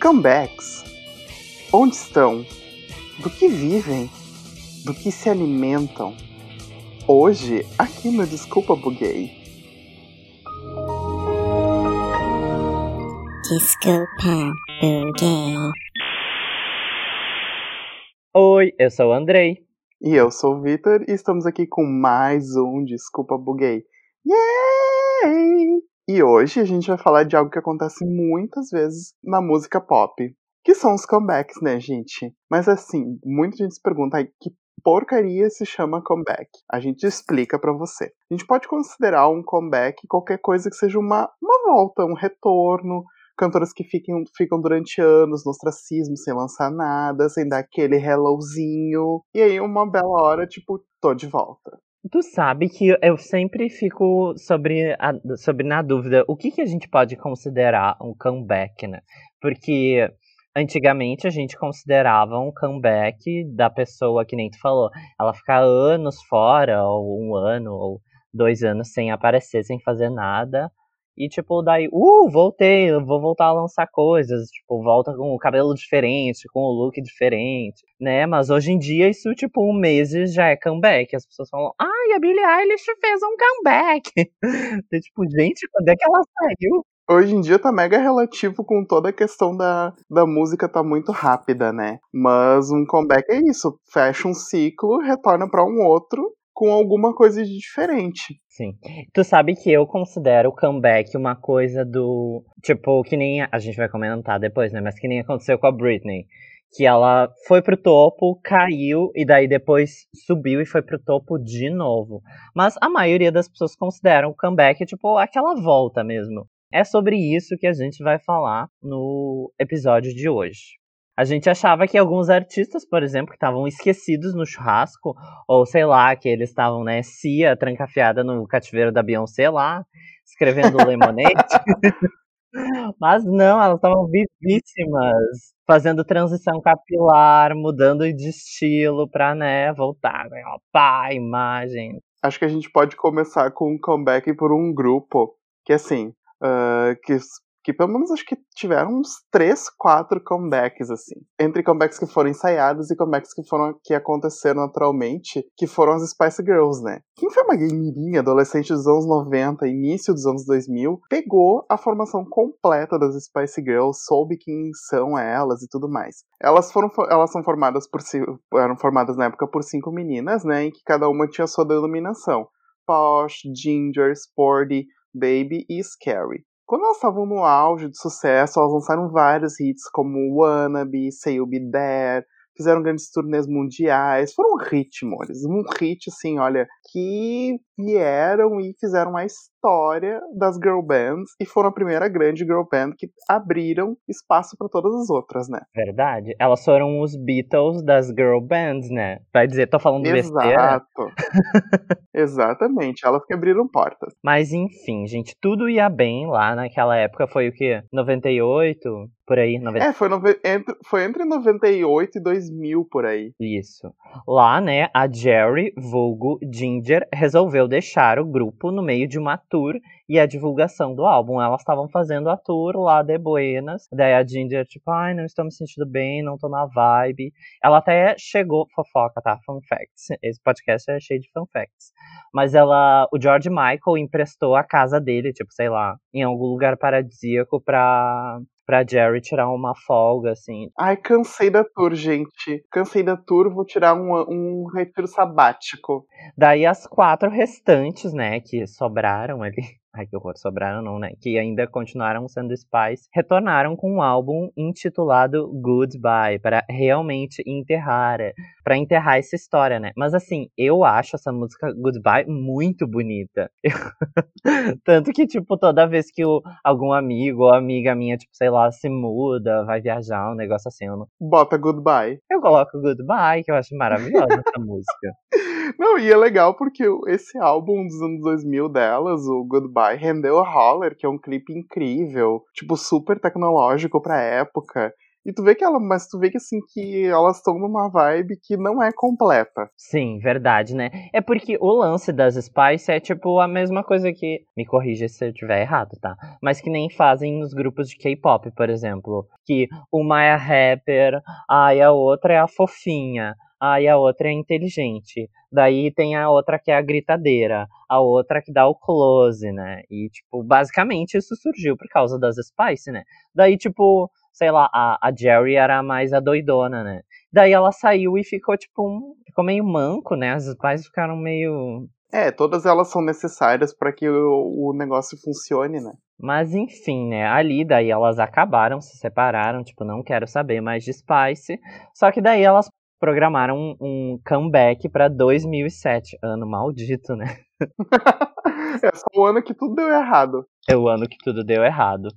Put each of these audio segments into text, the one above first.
Comebacks. Onde estão? Do que vivem? Do que se alimentam? Hoje, aqui no Desculpa Buguei. Desculpa, buguei. Oi, eu sou o Andrei. E eu sou o Vitor e estamos aqui com mais um Desculpa Buguei. Yay! E hoje a gente vai falar de algo que acontece muitas vezes na música pop, que são os comebacks, né, gente? Mas assim, muita gente se pergunta aí que porcaria se chama comeback. A gente explica para você. A gente pode considerar um comeback qualquer coisa que seja uma, uma volta, um retorno, cantoras que fiquem, ficam durante anos no ostracismo sem lançar nada, sem dar aquele hellozinho, e aí uma bela hora, tipo, tô de volta. Tu sabe que eu sempre fico sobre, a, sobre na dúvida o que, que a gente pode considerar um comeback, né? Porque antigamente a gente considerava um comeback da pessoa que nem tu falou, ela ficar anos fora, ou um ano, ou dois anos sem aparecer, sem fazer nada. E, tipo, daí, uh, voltei, vou voltar a lançar coisas. Tipo, volta com o cabelo diferente, com o look diferente, né? Mas hoje em dia, isso, tipo, um mês já é comeback. As pessoas falam, ai, a Billie Eilish fez um comeback. e, tipo, gente, quando é que ela saiu? Hoje em dia tá mega relativo com toda a questão da, da música tá muito rápida, né? Mas um comeback é isso, fecha um ciclo, retorna para um outro com alguma coisa de diferente. Sim. Tu sabe que eu considero o comeback uma coisa do. Tipo, que nem. A gente vai comentar depois, né? Mas que nem aconteceu com a Britney. Que ela foi pro topo, caiu, e daí depois subiu e foi pro topo de novo. Mas a maioria das pessoas consideram o comeback, tipo, aquela volta mesmo. É sobre isso que a gente vai falar no episódio de hoje. A gente achava que alguns artistas, por exemplo, que estavam esquecidos no churrasco, ou sei lá, que eles estavam, né, Cia trancafiada no cativeiro da Beyoncé lá, escrevendo Lemonade. Mas não, elas estavam vivíssimas, fazendo transição capilar, mudando de estilo pra, né, voltar, né, pá, imagem. Acho que a gente pode começar com um comeback por um grupo que, assim, uh, que que pelo menos acho que tiveram uns três, quatro comebacks, assim. Entre comebacks que foram ensaiados e comebacks que foram que aconteceram naturalmente, que foram as Spice Girls, né? Quem foi uma gamerinha, adolescente dos anos 90, início dos anos 2000, pegou a formação completa das Spice Girls, soube quem são elas e tudo mais. Elas foram elas são formadas por eram formadas na época por cinco meninas, né, em que cada uma tinha sua denominação. Posh, Ginger, Sporty, Baby e Scary. Quando elas estavam no auge de sucesso, elas lançaram vários hits como Wannabe, Say You'll Be There, fizeram grandes turnês mundiais, foram um hit, mores, um hit assim, olha, que vieram e fizeram a história das girl bands e foram a primeira grande girl band que abriram espaço para todas as outras, né? Verdade. Elas foram os Beatles das girl bands, né? Vai dizer, tô falando Exato. besteira. Exatamente, elas que abriram portas. Mas enfim, gente, tudo ia bem lá naquela época, foi o quê? 98? Por aí, 90... É, foi, entre... foi entre 98 e 2000, por aí. Isso. Lá, né, a Jerry, vulgo Ginger, resolveu deixar o grupo no meio de uma tour e a divulgação do álbum. Elas estavam fazendo a tour lá de Buenas. Daí a Ginger, tipo, ai, não estou me sentindo bem, não tô na vibe. Ela até chegou, fofoca, tá? Fun facts. Esse podcast é cheio de fun facts. Mas ela, o George Michael emprestou a casa dele, tipo, sei lá, em algum lugar paradisíaco pra pra Jerry tirar uma folga, assim. Ai, cansei da tour, gente. Cansei da tour, vou tirar um, um retiro sabático. Daí as quatro restantes, né, que sobraram ali, Ai, que horror, sobraram não, né? Que ainda continuaram sendo Spice, retornaram com um álbum intitulado Goodbye, para realmente enterrar, para enterrar essa história, né? Mas assim, eu acho essa música Goodbye muito bonita. Tanto que, tipo, toda vez que o, algum amigo ou amiga minha, tipo, sei lá, se muda, vai viajar, um negócio assim, eu não... Bota Goodbye. Eu coloco Goodbye, que eu acho maravilhosa essa música. Não, e é legal porque esse álbum dos anos 2000 delas, o Goodbye, rendeu a Holler, que é um clipe incrível, tipo, super tecnológico pra época. E tu vê que ela, mas tu vê que assim, que elas estão numa vibe que não é completa. Sim, verdade, né? É porque o lance das Spice é tipo a mesma coisa que. Me corrija se eu estiver errado, tá? Mas que nem fazem nos grupos de K-pop, por exemplo. Que uma é a rapper, aí a outra é a fofinha. Aí a outra é inteligente. Daí tem a outra que é a gritadeira. A outra que dá o close, né? E, tipo, basicamente isso surgiu por causa das Spice, né? Daí, tipo, sei lá, a, a Jerry era mais a doidona, né? Daí ela saiu e ficou, tipo, um, ficou meio manco, né? As Spice ficaram meio. É, todas elas são necessárias para que o, o negócio funcione, né? Mas enfim, né? Ali daí elas acabaram, se separaram, tipo, não quero saber mais de Spice. Só que daí elas programaram um, um comeback pra 2007. Ano maldito, né? é só o ano que tudo deu errado. É o ano que tudo deu errado.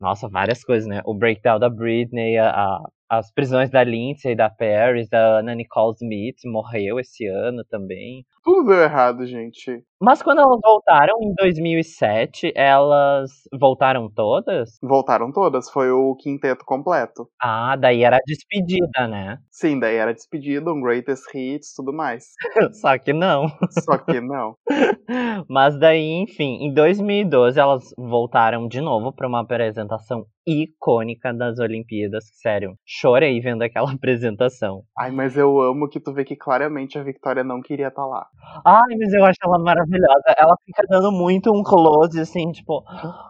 Nossa, várias coisas, né? O breakdown da Britney, a, a as prisões da Lindsay, da Paris, da Anna Nicole Smith morreu esse ano também. Tudo deu errado, gente. Mas quando elas voltaram em 2007, elas voltaram todas? Voltaram todas, foi o quinteto completo. Ah, daí era despedida, né? Sim, daí era despedida, um greatest hits, tudo mais. Só que não. Só que não. Mas daí, enfim, em 2012 elas voltaram de novo para uma apresentação icônica das Olimpíadas. Sério, chorei vendo aquela apresentação. Ai, mas eu amo que tu vê que claramente a Victoria não queria estar tá lá. Ai, mas eu acho ela maravilhosa. Ela fica dando muito um close, assim, tipo,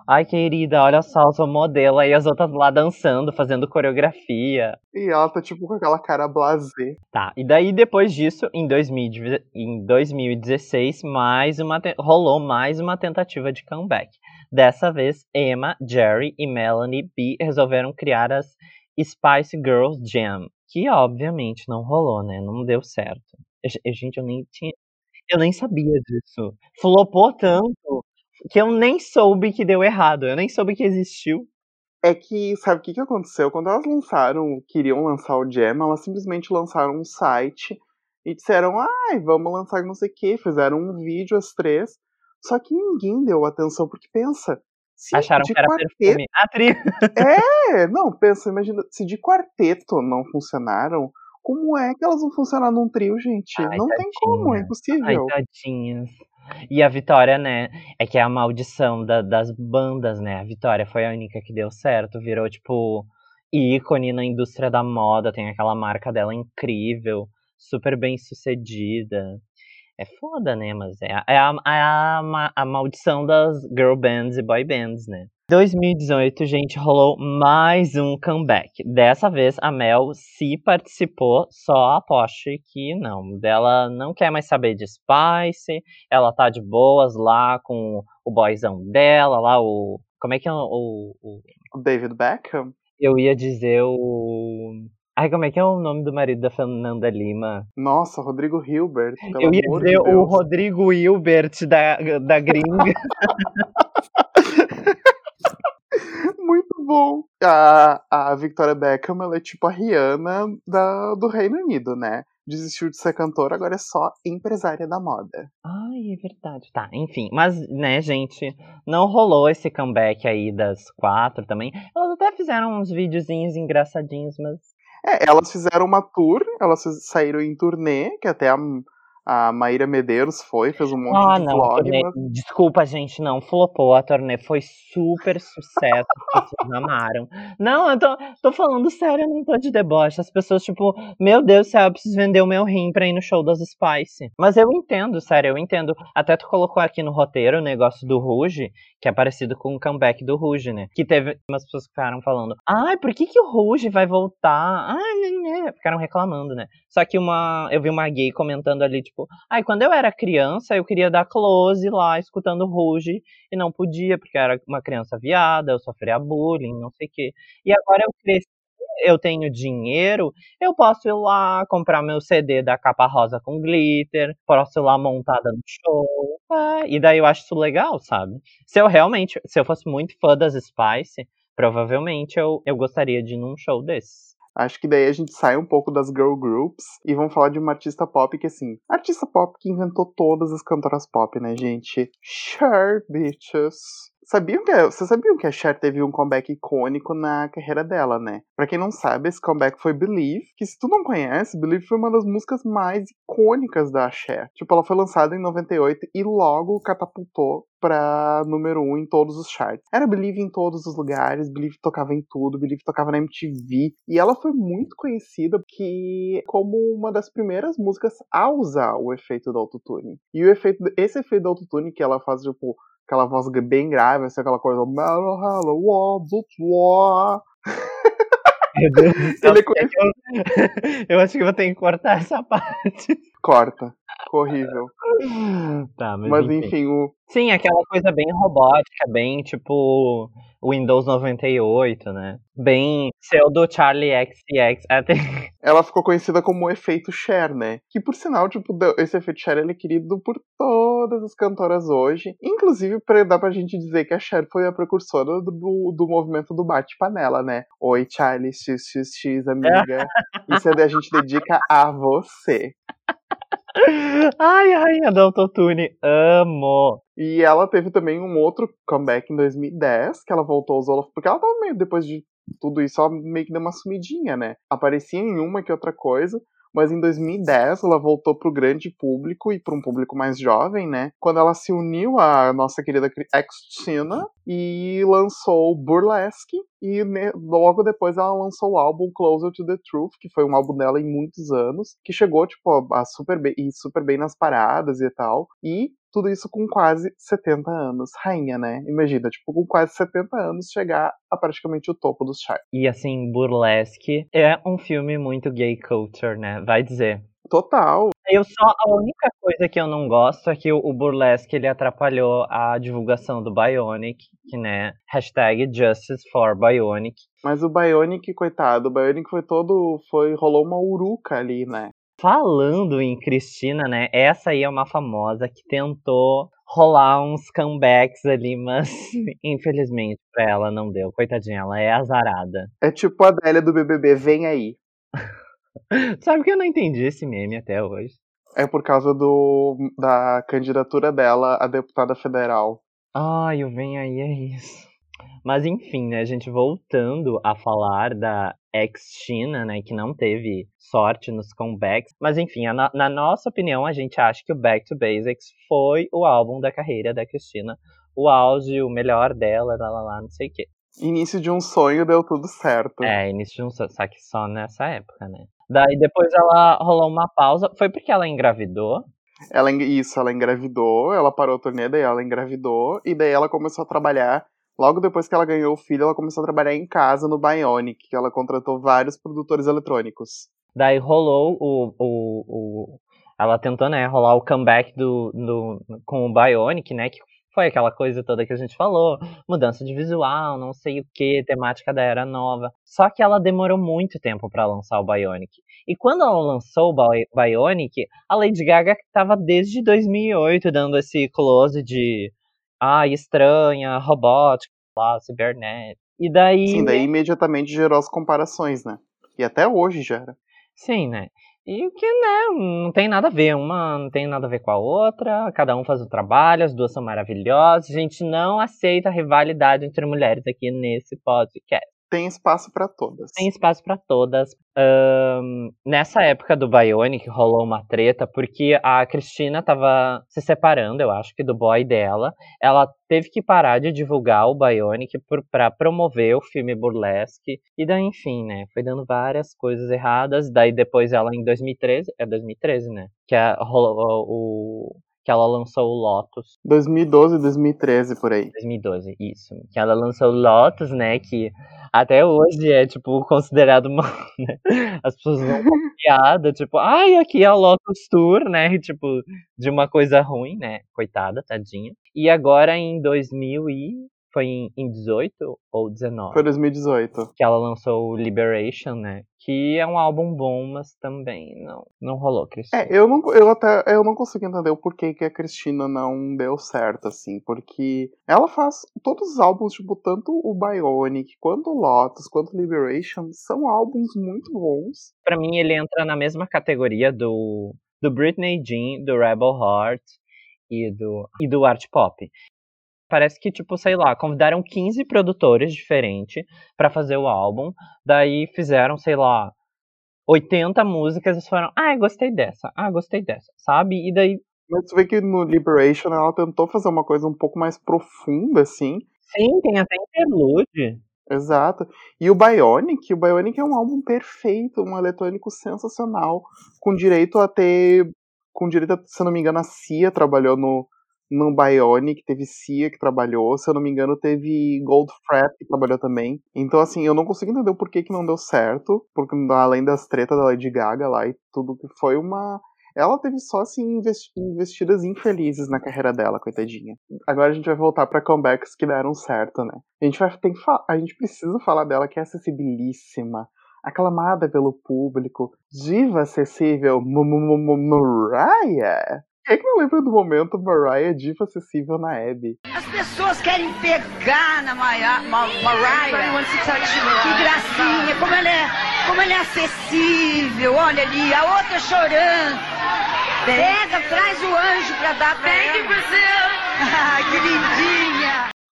ai, querida, olha só, eu sou modelo. Aí as outras lá dançando, fazendo coreografia. E ela tá, tipo, com aquela cara blasé. Tá, e daí depois disso, em, 2000, em 2016, mais uma rolou mais uma tentativa de comeback. Dessa vez, Emma, Jerry e Melanie B resolveram criar as Spice Girls Jam, que obviamente não rolou, né? Não deu certo. Gente, eu nem tinha. Eu nem sabia disso. Flopou tanto que eu nem soube que deu errado. Eu nem soube que existiu. É que, sabe o que, que aconteceu? Quando elas lançaram, queriam lançar o Jam, elas simplesmente lançaram um site e disseram, ai, vamos lançar não sei o que. Fizeram um vídeo, as três. Só que ninguém deu atenção, porque pensa. Se Acharam que era quarteto... perfume. Atri... É, não, pensa, imagina, se de quarteto não funcionaram, como é que elas vão funcionar num trio, gente? Ai, não tadinha. tem como, é impossível. Ai, tadinhas. E a Vitória, né? É que é a maldição da, das bandas, né? A Vitória foi a única que deu certo, virou, tipo, ícone na indústria da moda, tem aquela marca dela incrível, super bem sucedida. É foda, né? Mas é, a, é a, é a, a, maldição das girl bands e boy bands, né? 2018, gente, rolou mais um comeback. Dessa vez, a Mel se participou, só aposte que não. Ela não quer mais saber de Spice, ela tá de boas lá com o boyzão dela, lá o... Como é que é o... O, o David Beckham? Eu ia dizer o... Ai, como é que é o nome do marido da Fernanda Lima? Nossa, Rodrigo Hilbert. Eu ia dizer de o Rodrigo Hilbert da, da gringa. Bom. A, a Victoria Beckham, ela é tipo a Rihanna da, do Reino Unido, né? Desistiu de ser cantora, agora é só empresária da moda. Ai, é verdade. Tá, enfim. Mas, né, gente, não rolou esse comeback aí das quatro também. Elas até fizeram uns videozinhos engraçadinhos, mas é, elas fizeram uma tour, elas saíram em turnê, que até a, a Maíra Medeiros foi, fez um monte ah, de não, vlog. Turnê, mas... Desculpa, gente, não flopou a turnê. Foi super sucesso, as pessoas amaram. Não, eu tô, tô falando sério, eu não tô de deboche. As pessoas, tipo, meu Deus do céu, eu preciso vender o meu rim pra ir no show das Spice. Mas eu entendo, sério, eu entendo. Até tu colocou aqui no roteiro o negócio do Ruge, que é parecido com o comeback do Ruge, né? Que teve umas pessoas que ficaram falando, ai, por que, que o Ruge vai voltar? Ai, né, né. Ficaram reclamando, né? Só que uma. Eu vi uma gay comentando ali, tipo, tipo, ai, quando eu era criança, eu queria dar close lá, escutando Ruge, e não podia, porque eu era uma criança viada, eu sofria bullying, não sei o quê. E agora eu cresci, eu tenho dinheiro, eu posso ir lá comprar meu CD da capa rosa com glitter, posso ir lá montada no show. É, e daí eu acho isso legal, sabe? Se eu realmente, se eu fosse muito fã das Spice, provavelmente eu, eu gostaria de ir num show desses. Acho que daí a gente sai um pouco das girl groups e vamos falar de uma artista pop que, assim, artista pop que inventou todas as cantoras pop, né, gente? Sure, bitches. Sabiam que a- vocês sabiam que a Cher teve um comeback icônico na carreira dela, né? Pra quem não sabe, esse comeback foi Believe, que se tu não conhece, Believe foi uma das músicas mais icônicas da Cher. Tipo, ela foi lançada em 98 e logo catapultou pra número um em todos os charts. Era Believe em todos os lugares, Believe tocava em tudo, Believe tocava na MTV. E ela foi muito conhecida que como uma das primeiras músicas a usar o efeito do autotune. E o efeito, esse efeito do autotune que ela faz, tipo, aquela voz bem grave, assim, aquela coisa. Meu Deus eu... eu acho que vou ter que cortar essa parte. Corta. Ficou horrível. Tá, mas, Mas enfim. enfim, o, Sim, aquela coisa bem robótica, bem tipo Windows 98, né? Bem pseudo Charlie XX. Até... ela ficou conhecida como o efeito Cher, né? Que por sinal, tipo, esse efeito Cher ele é querido por todas as cantoras hoje. Inclusive, pra, dá pra gente dizer que a Cher foi a precursora do, do movimento do bate-panela, né? Oi, Charlie, xxx, amiga. Isso é a gente dedica a você. Ai, ai, a do Autotune. Amo. E ela teve também um outro comeback em 2010, que ela voltou aos holofotes, porque ela tava meio, depois de tudo isso, ela meio que deu uma sumidinha, né? Aparecia em uma que outra coisa, mas em 2010 ela voltou pro grande público e para um público mais jovem, né? Quando ela se uniu à nossa querida ex-Tina e lançou Burlesque, e logo depois ela lançou o álbum Closer to the Truth, que foi um álbum dela em muitos anos, que chegou, tipo, a super bem, super bem nas paradas e tal, e tudo isso com quase 70 anos. Rainha, né? Imagina, tipo, com quase 70 anos chegar a praticamente o topo dos charts. E assim, Burlesque é um filme muito gay culture, né? Vai dizer. Total. Eu só, a única coisa que eu não gosto é que o, o Burlesque ele atrapalhou a divulgação do Bionic, que né, hashtag Justice for Bionic. Mas o Bionic, coitado, o Bionic foi todo. Foi, rolou uma uruca ali, né? Falando em Cristina, né, essa aí é uma famosa que tentou rolar uns comebacks ali, mas infelizmente pra ela não deu. Coitadinha, ela é azarada. É tipo a Adélia do BBB, vem aí. Sabe que eu não entendi esse meme até hoje? É por causa do, da candidatura dela a deputada federal. Ai, o Vem Aí é isso. Mas enfim, né, a gente voltando a falar da ex-China, né, que não teve sorte nos comebacks. Mas enfim, a no- na nossa opinião, a gente acha que o Back to Basics foi o álbum da carreira da Cristina. O auge, o melhor dela, lá, lá, lá, não sei o quê. Início de um sonho deu tudo certo. É, início de um so- só que só nessa época, né. Daí depois ela rolou uma pausa. Foi porque ela engravidou? Ela, isso, ela engravidou, ela parou o turnê, daí ela engravidou, e daí ela começou a trabalhar. Logo depois que ela ganhou o filho, ela começou a trabalhar em casa no Bionic, que ela contratou vários produtores eletrônicos. Daí rolou o, o, o. Ela tentou, né, rolar o comeback do, do, com o Bionic, né? Que foi aquela coisa toda que a gente falou. Mudança de visual, não sei o que, temática da era nova. Só que ela demorou muito tempo pra lançar o Bionic. E quando ela lançou o Bi- Bionic, a Lady Gaga tava desde 2008 dando esse close de. Ah, estranha, robótica, lá, cibernética. E daí. Sim, daí imediatamente gerou as comparações, né? E até hoje gera. Sim, né? E o que, né, não tem nada a ver, uma não tem nada a ver com a outra, cada um faz o trabalho, as duas são maravilhosas, a gente não aceita rivalidade entre mulheres aqui nesse podcast. Tem espaço pra todas. Tem espaço pra todas. Ahn, nessa época do Bionic rolou uma treta porque a Cristina tava se separando, eu acho que do boy dela. Ela teve que parar de divulgar o Bionic por, pra promover o filme Burlesque. E daí, enfim, né? Foi dando várias coisas erradas. Daí depois ela em 2013, é 2013, né? Que a, rolou o que ela lançou o Lotus 2012, 2013, por aí. 2012, isso. Que ela lançou o Lotus, né? Que até hoje é, tipo, considerado uma. né, As pessoas vão com piada, tipo, ai, aqui é a Lotus Tour, né? Tipo, de uma coisa ruim, né? Coitada, tadinha. E agora em 2000 e. Foi em, em 18 ou 19? Foi 2018. Que ela lançou o Liberation, né? Que é um álbum bom, mas também não, não rolou, Cristina. É, eu não, eu até eu não consigo entender o porquê que a Cristina não deu certo, assim, porque ela faz todos os álbuns, tipo, tanto o Bionic, quanto o Lotus, quanto o Liberation, são álbuns muito bons. Pra mim, ele entra na mesma categoria do, do Britney Jean, do Rebel Heart e do, e do Art Pop. Parece que, tipo, sei lá, convidaram 15 produtores diferentes pra fazer o álbum. Daí fizeram, sei lá, 80 músicas e foram, ah, gostei dessa, ah, gostei dessa, sabe? E daí. Mas tu vê que no Liberation ela tentou fazer uma coisa um pouco mais profunda, assim. Sim, tem até interlude. Exato. E o Bionic, o Bionic é um álbum perfeito, um eletrônico sensacional, com direito a ter. Com direito a, se não me engano, a Cia trabalhou no, no Bionic, teve Cia que trabalhou, se eu não me engano, teve Goldfrapp que trabalhou também. Então, assim, eu não consigo entender o porquê que não deu certo, porque além das tretas da Lady Gaga lá e tudo que foi uma. Ela teve só assim investidas infelizes na carreira dela, coitadinha. Agora a gente vai voltar para comebacks que deram certo, né? A gente vai ter que a gente precisa falar dela que é acessibilíssima, aclamada pelo público, diva acessível, Mariah. Quem é que não lembra do momento Mariah diva acessível na Abby? As pessoas querem pegar na Mariah. Que gracinha, como ela é, como ela é acessível. Olha ali, a outra chorando. Pega, traz o anjo pra dar pra Thank ela. Brasil. Ah, que lindinha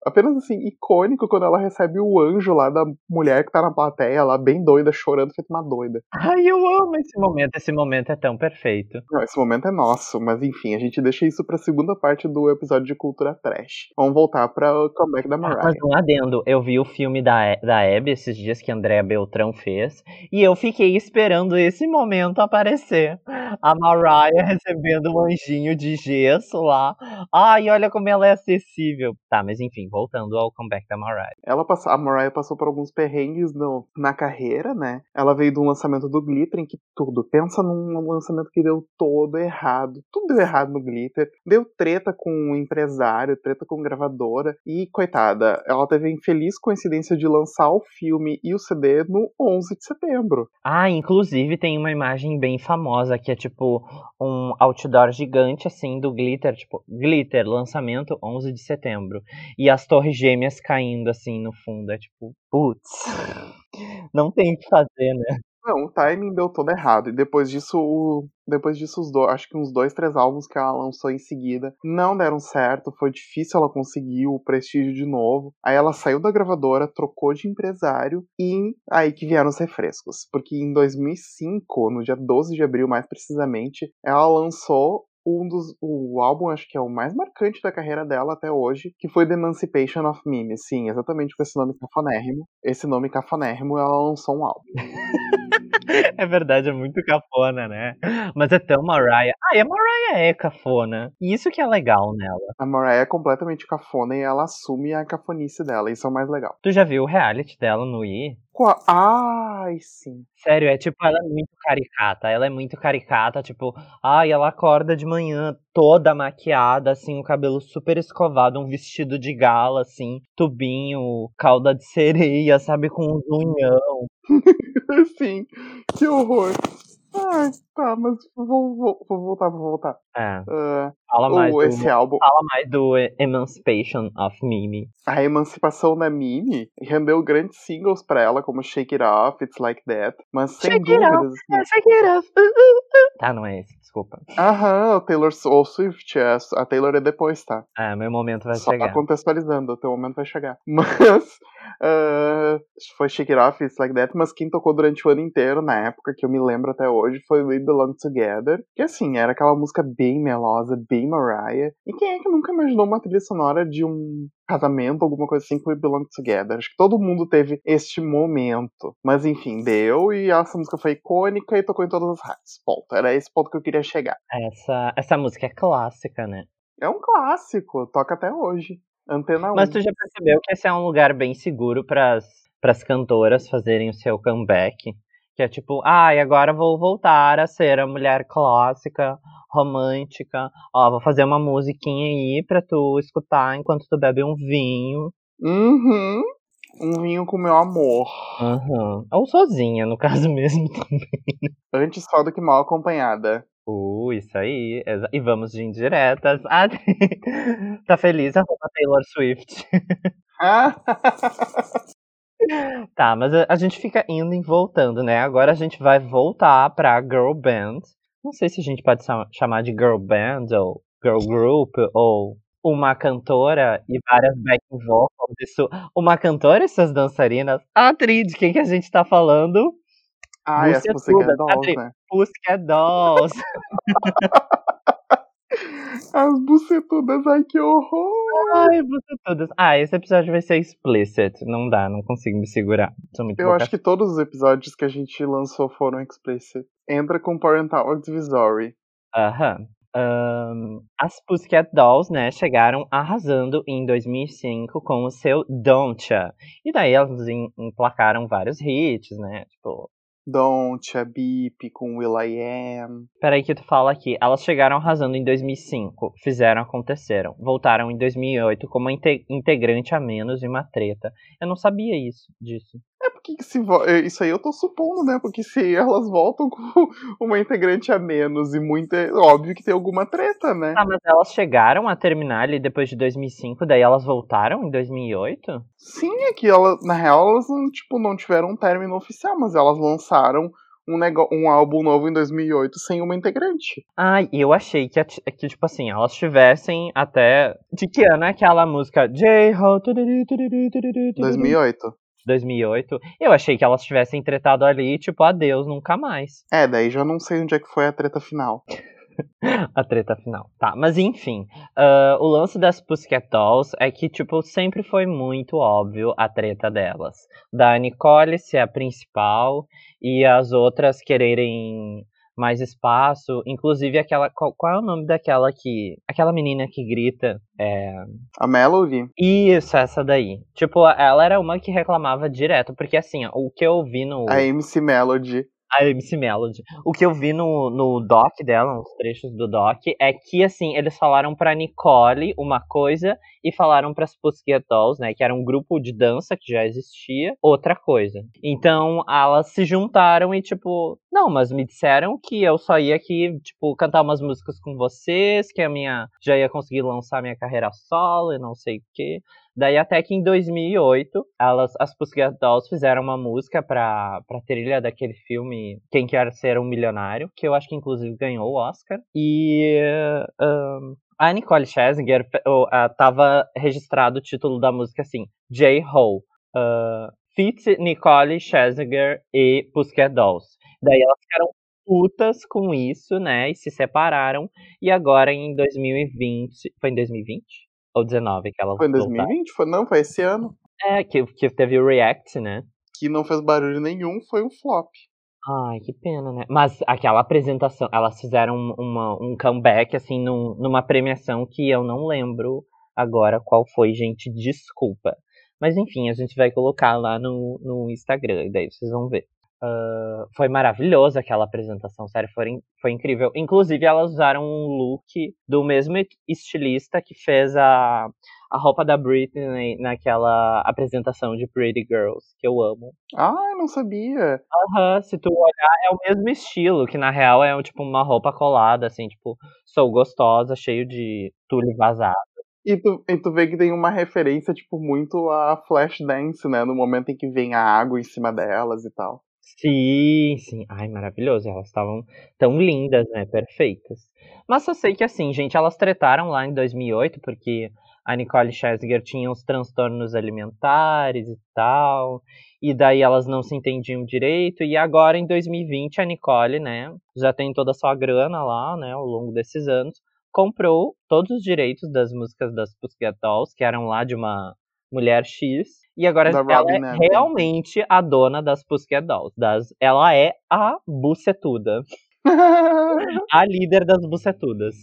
apenas assim, icônico quando ela recebe o anjo lá da mulher que tá na plateia, lá bem doida, chorando, feito uma doida. Ai, eu amo esse momento, esse momento é tão perfeito. Não, esse momento é nosso, mas enfim, a gente deixa isso pra segunda parte do episódio de cultura trash. Vamos voltar pra comeback da Mariah. Mas um adendo, eu vi o filme da, da Abby esses dias que Andréa Beltrão fez, e eu fiquei esperando esse momento aparecer. A Mariah recebendo um anjinho de gesso lá. Ai, olha como ela é acessível. Tá, mas enfim, voltando ao comeback da Mariah. Ela passou, a Mariah passou por alguns perrengues no, na carreira, né? Ela veio do lançamento do Glitter, em que tudo. Pensa num lançamento que deu todo errado. Tudo deu errado no Glitter. Deu treta com o empresário, treta com gravadora. E, coitada, ela teve a infeliz coincidência de lançar o filme e o CD no 11 de setembro. Ah, inclusive tem uma imagem bem famosa que é tipo um outdoor gigante, assim, do Glitter. Tipo, Glitter, lançamento 11 de setembro. E as torres gêmeas caindo assim no fundo. É tipo, putz, não tem o que fazer, né? Não, o timing deu todo errado. E depois disso, depois disso, os dois, acho que uns dois, três álbuns que ela lançou em seguida não deram certo. Foi difícil ela conseguir o prestígio de novo. Aí ela saiu da gravadora, trocou de empresário e aí que vieram os refrescos. Porque em 2005, no dia 12 de abril mais precisamente, ela lançou um dos, o álbum, acho que é o mais marcante da carreira dela até hoje, que foi The Emancipation of Mimi. Sim, exatamente com esse nome cafonérrimo. Esse nome cafonérrimo, ela lançou um álbum. É verdade, é muito cafona, né? Mas é tão Mariah. Ah, e a Mariah é cafona. E isso que é legal nela. A Mariah é completamente cafona e ela assume a cafonice dela. Isso é o mais legal. Tu já viu o reality dela no I? Qual? Ai, sim. Sério, é tipo, ela é muito caricata. Ela é muito caricata, tipo, ai, ela acorda de manhã toda maquiada, assim, o cabelo super escovado, um vestido de gala, assim, tubinho, cauda de sereia, sabe, com um unhão. sim, que horror. Ai, tá, mas vou, vou, vou voltar, vou voltar. É. Uh, fala mais o, do, esse álbum. Fala mais do Emancipation of Mimi. A emancipação da Mimi rendeu grandes singles pra ela, como Shake It Off, It's Like That. Mas sem Shake dúvidas. It off, assim, Shake It Off. Uh, uh, uh. Tá, não é esse, desculpa. Aham, o Taylor o Swift, é, a Taylor é depois, tá? É, meu momento vai Só chegar. tá contextualizando, o teu momento vai chegar. Mas uh, foi Shake It Off, It's Like That, mas quem tocou durante o ano inteiro, na época que eu me lembro até hoje, foi We Belong Together. Que assim, era aquela música bem melosa, bem Mariah. E quem é que nunca imaginou uma trilha sonora de um casamento, alguma coisa assim com We Belong Together? Acho que todo mundo teve este momento. Mas enfim, deu e essa música foi icônica e tocou em todas as rádios. Ponto. Era esse ponto que eu queria chegar. Essa, essa música é clássica, né? É um clássico, toca até hoje. Antena 1. Mas tu já percebeu que esse é um lugar bem seguro para as cantoras fazerem o seu comeback? Que é tipo, ai, ah, agora vou voltar a ser a mulher clássica, romântica. Ó, vou fazer uma musiquinha aí pra tu escutar enquanto tu bebe um vinho. Uhum. Um vinho com meu amor. Uhum. Ou sozinha, no caso mesmo também. Antes só do que mal acompanhada. Uh, isso aí. E vamos de indiretas. Ah, tá feliz? Arroba Taylor Swift. tá, mas a, gente fica indo e voltando, né? Agora a gente vai voltar pra Girl Band. Não sei se a gente pode chamar de Girl Band ou Girl Group ou uma cantora e várias backing vocals. Isso, uma cantora e suas dançarinas. Atriz, de quem que a gente tá falando? Ai, as Pussycat Bucetudas, Dolls, né? Pussycat Dolls. As bucetudas, ai que horror! Ai, Bucetudas. Ah, esse episódio vai ser explicit. Não dá, não consigo me segurar. Sou muito Eu boca acho que todos os episódios que a gente lançou foram explicit. Entra com Parental Advisory. Aham. Ahn, as Pussycat Dolls, né, chegaram arrasando em 2005 com o seu Don'tcha. E daí elas em- emplacaram vários hits, né? Tipo, Don't, a Beep, com Will I Am. peraí que tu fala aqui. Elas chegaram arrasando em 2005, fizeram, aconteceram. Voltaram em 2008 como inte- integrante a menos de uma treta. Eu não sabia isso, disso. É porque que se é, isso aí eu tô supondo, né? Porque se elas voltam com uma integrante a menos e muita. Óbvio que tem alguma treta, né? Ah, mas elas chegaram a terminar ali depois de 2005, daí elas voltaram em 2008? Sim, é que ela, na real, elas não, tipo, não tiveram um término oficial, mas elas lançaram um, um álbum novo em 2008 sem uma integrante. Ah, eu achei que, que, tipo assim, elas tivessem até. De que ano é aquela música? J-Ho. 2008. 2008. Eu achei que elas tivessem tretado ali, tipo, adeus, nunca mais. É, daí já não sei onde é que foi a treta final. A treta final. Tá, mas enfim. ah, o lance das Pussycat Dolls é que, tipo, sempre foi muito óbvio a treta delas. Da Nicole ser a principal e as outras quererem mais espaço. Inclusive aquela. Qual, qual é o nome daquela que. Aquela menina que grita. É. A Melody, Isso, essa daí. Tipo, ela era uma que reclamava direto. Porque assim, ó, o que eu vi no. a MC Melody. A MC Melody. O que eu vi no, no doc dela, nos trechos do doc, é que, assim, eles falaram pra Nicole uma coisa e falaram pras Pussycat Dolls, né, que era um grupo de dança que já existia, outra coisa. Então, elas se juntaram e, tipo, não, mas me disseram que eu só ia aqui, tipo, cantar umas músicas com vocês, que a minha, já ia conseguir lançar minha carreira solo e não sei o quê. Daí até que em 2008, elas, as Pussycat Dolls fizeram uma música pra, pra trilha daquele filme Quem Quer Ser Um Milionário, que eu acho que inclusive ganhou o Oscar. E ahn, a Nicole Scherzinger ah, tava registrado o título da música assim, J-Ho. Fit Nicole Scherzinger e Pussycat Dolls. Daí elas ficaram putas com isso, né, e se separaram. E agora em 2020, foi em 2020? Ou 19 que elas Foi em voltaram? 2020? Foi, não, foi esse ano. É, que, que teve o React, né? Que não fez barulho nenhum, foi um flop. Ai, que pena, né? Mas aquela apresentação, elas fizeram um- uma, um comeback, assim, num- numa premiação que eu não lembro agora qual foi, gente, desculpa. Mas enfim, a gente vai colocar lá no, no Instagram, e daí vocês vão ver. Ah, foi maravilhosa aquela apresentação, sério, foi, foi incrível. Inclusive, elas usaram um look do mesmo estilista que fez a, a roupa da Britney naquela apresentação de Pretty Girls, que eu amo. Ah, eu não sabia. Aham, se tu olhar, é o mesmo estilo, que na real é tipo uma roupa colada, assim, tipo, sou gostosa, cheio de tule vazado. E tu, e tu vê que tem uma referência, tipo, muito a Flashdance, né? No momento em que vem a água em cima delas e tal. Sim, sim. Ai, maravilhoso. Elas estavam tão lindas, né? Perfeitas. Mas só sei que assim, gente, elas tretaram lá em 2008 porque a Nicole Scherzinger tinha uns transtornos alimentares e tal. E daí elas não se entendiam direito. E agora, em 2020, a Nicole, né? Já tem toda a sua grana lá, né? Ao longo desses anos. Comprou todos os direitos das músicas das Pussycat Dolls, que eram lá de uma mulher X. E agora Da ela Robin é Neville. realmente a dona das Pussycat Dolls. Das, ela é a bucetuda. A líder das bucetudas.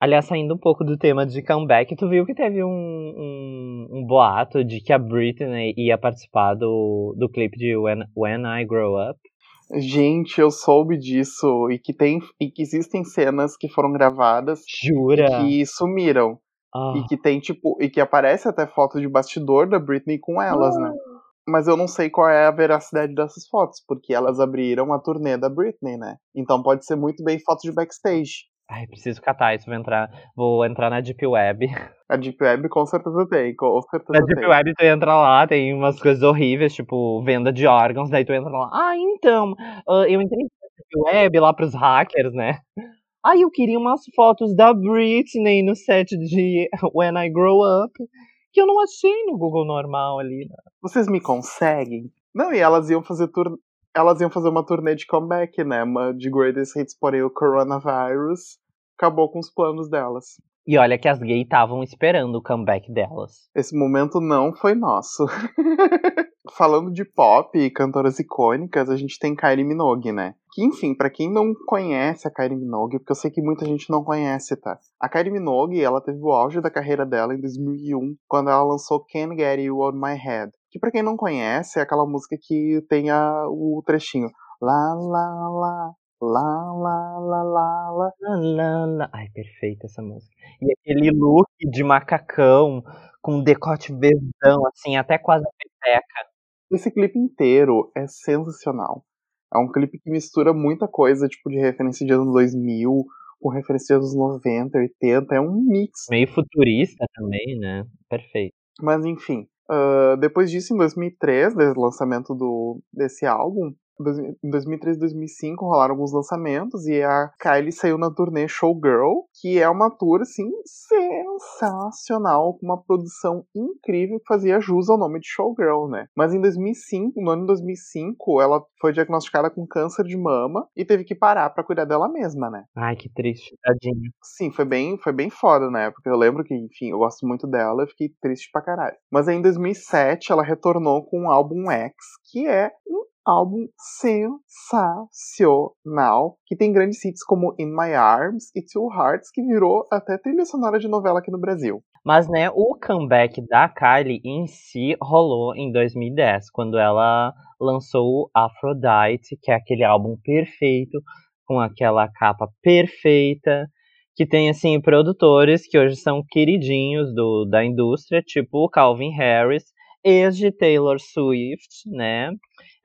Aliás, saindo um pouco do tema de comeback, tu viu que teve um, um, um boato de que a Britney ia participar do, do clipe de When, When I Grow Up? Gente, eu soube disso. E que, tem, e que existem cenas que foram gravadas Jura? que sumiram. Ah, E que tem, tipo, e que aparece até foto de bastidor da Britney com elas, né? Mas eu não sei qual é a veracidade dessas fotos, porque elas abriram a turnê da Britney, né? Então pode ser muito bem foto de backstage. Ai, preciso catar isso, vou entrar, vou entrar na Deep Web. A Deep Web com certeza tem, com certeza Na Deep tem. Web tu entra lá, tem umas coisas horríveis, tipo venda de órgãos, daí tu entra lá, ah, então, ah, eu entrei na Deep Web lá pros hackers, né? Ai, eu queria umas fotos da Britney no set de When I Grow Up, que eu não achei no Google normal ali. Né? Vocês me conseguem? Não, e elas iam fazer tur... elas iam fazer uma turnê de comeback, né? Uma de Greatest Hits, porém o Coronavirus acabou com os planos delas. E olha que as gays estavam esperando o comeback delas. Esse momento não foi nosso. Falando de pop e cantoras icônicas, a gente tem Kylie Minogue, né? Que, enfim, para quem não conhece a Kylie Minogue, porque eu sei que muita gente não conhece, tá? A Kylie Minogue, ela teve o auge da carreira dela em 2001, quando ela lançou Can't Get You On My Head. Que para quem não conhece, é aquela música que tem a, o trechinho lá, lá, lá, Lá, lá, lá, lá, lá. Lá, lá. Ai, perfeita essa música. E aquele look de macacão com decote vezão, assim, até quase a pepeca. Esse clipe inteiro é sensacional. É um clipe que mistura muita coisa, tipo, de referência de anos 2000, com referência de anos 90, 80. É um mix. Meio futurista também, né? Perfeito. Mas, enfim. Uh, depois disso, em 2003, desde o lançamento do, desse álbum, em 2003 e 2005 rolaram alguns lançamentos e a Kylie saiu na turnê Showgirl, que é uma tour assim sensacional, com uma produção incrível que fazia jus ao nome de Showgirl, né? Mas em 2005, no ano de 2005, ela foi diagnosticada com câncer de mama e teve que parar para cuidar dela mesma, né? Ai, que triste, tadinho. Sim, foi bem, foi bem foda né? Porque eu lembro que, enfim, eu gosto muito dela, eu fiquei triste pra caralho. Mas aí em 2007 ela retornou com o álbum X, que é um álbum sensacional, que tem grandes hits como In My Arms e Two Hearts, que virou até trilha sonora de novela aqui no Brasil. Mas, né, o comeback da Kylie em si rolou em 2010, quando ela lançou Aphrodite, que é aquele álbum perfeito, com aquela capa perfeita, que tem, assim, produtores que hoje são queridinhos do, da indústria, tipo o Calvin Harris, ex de Taylor Swift, né?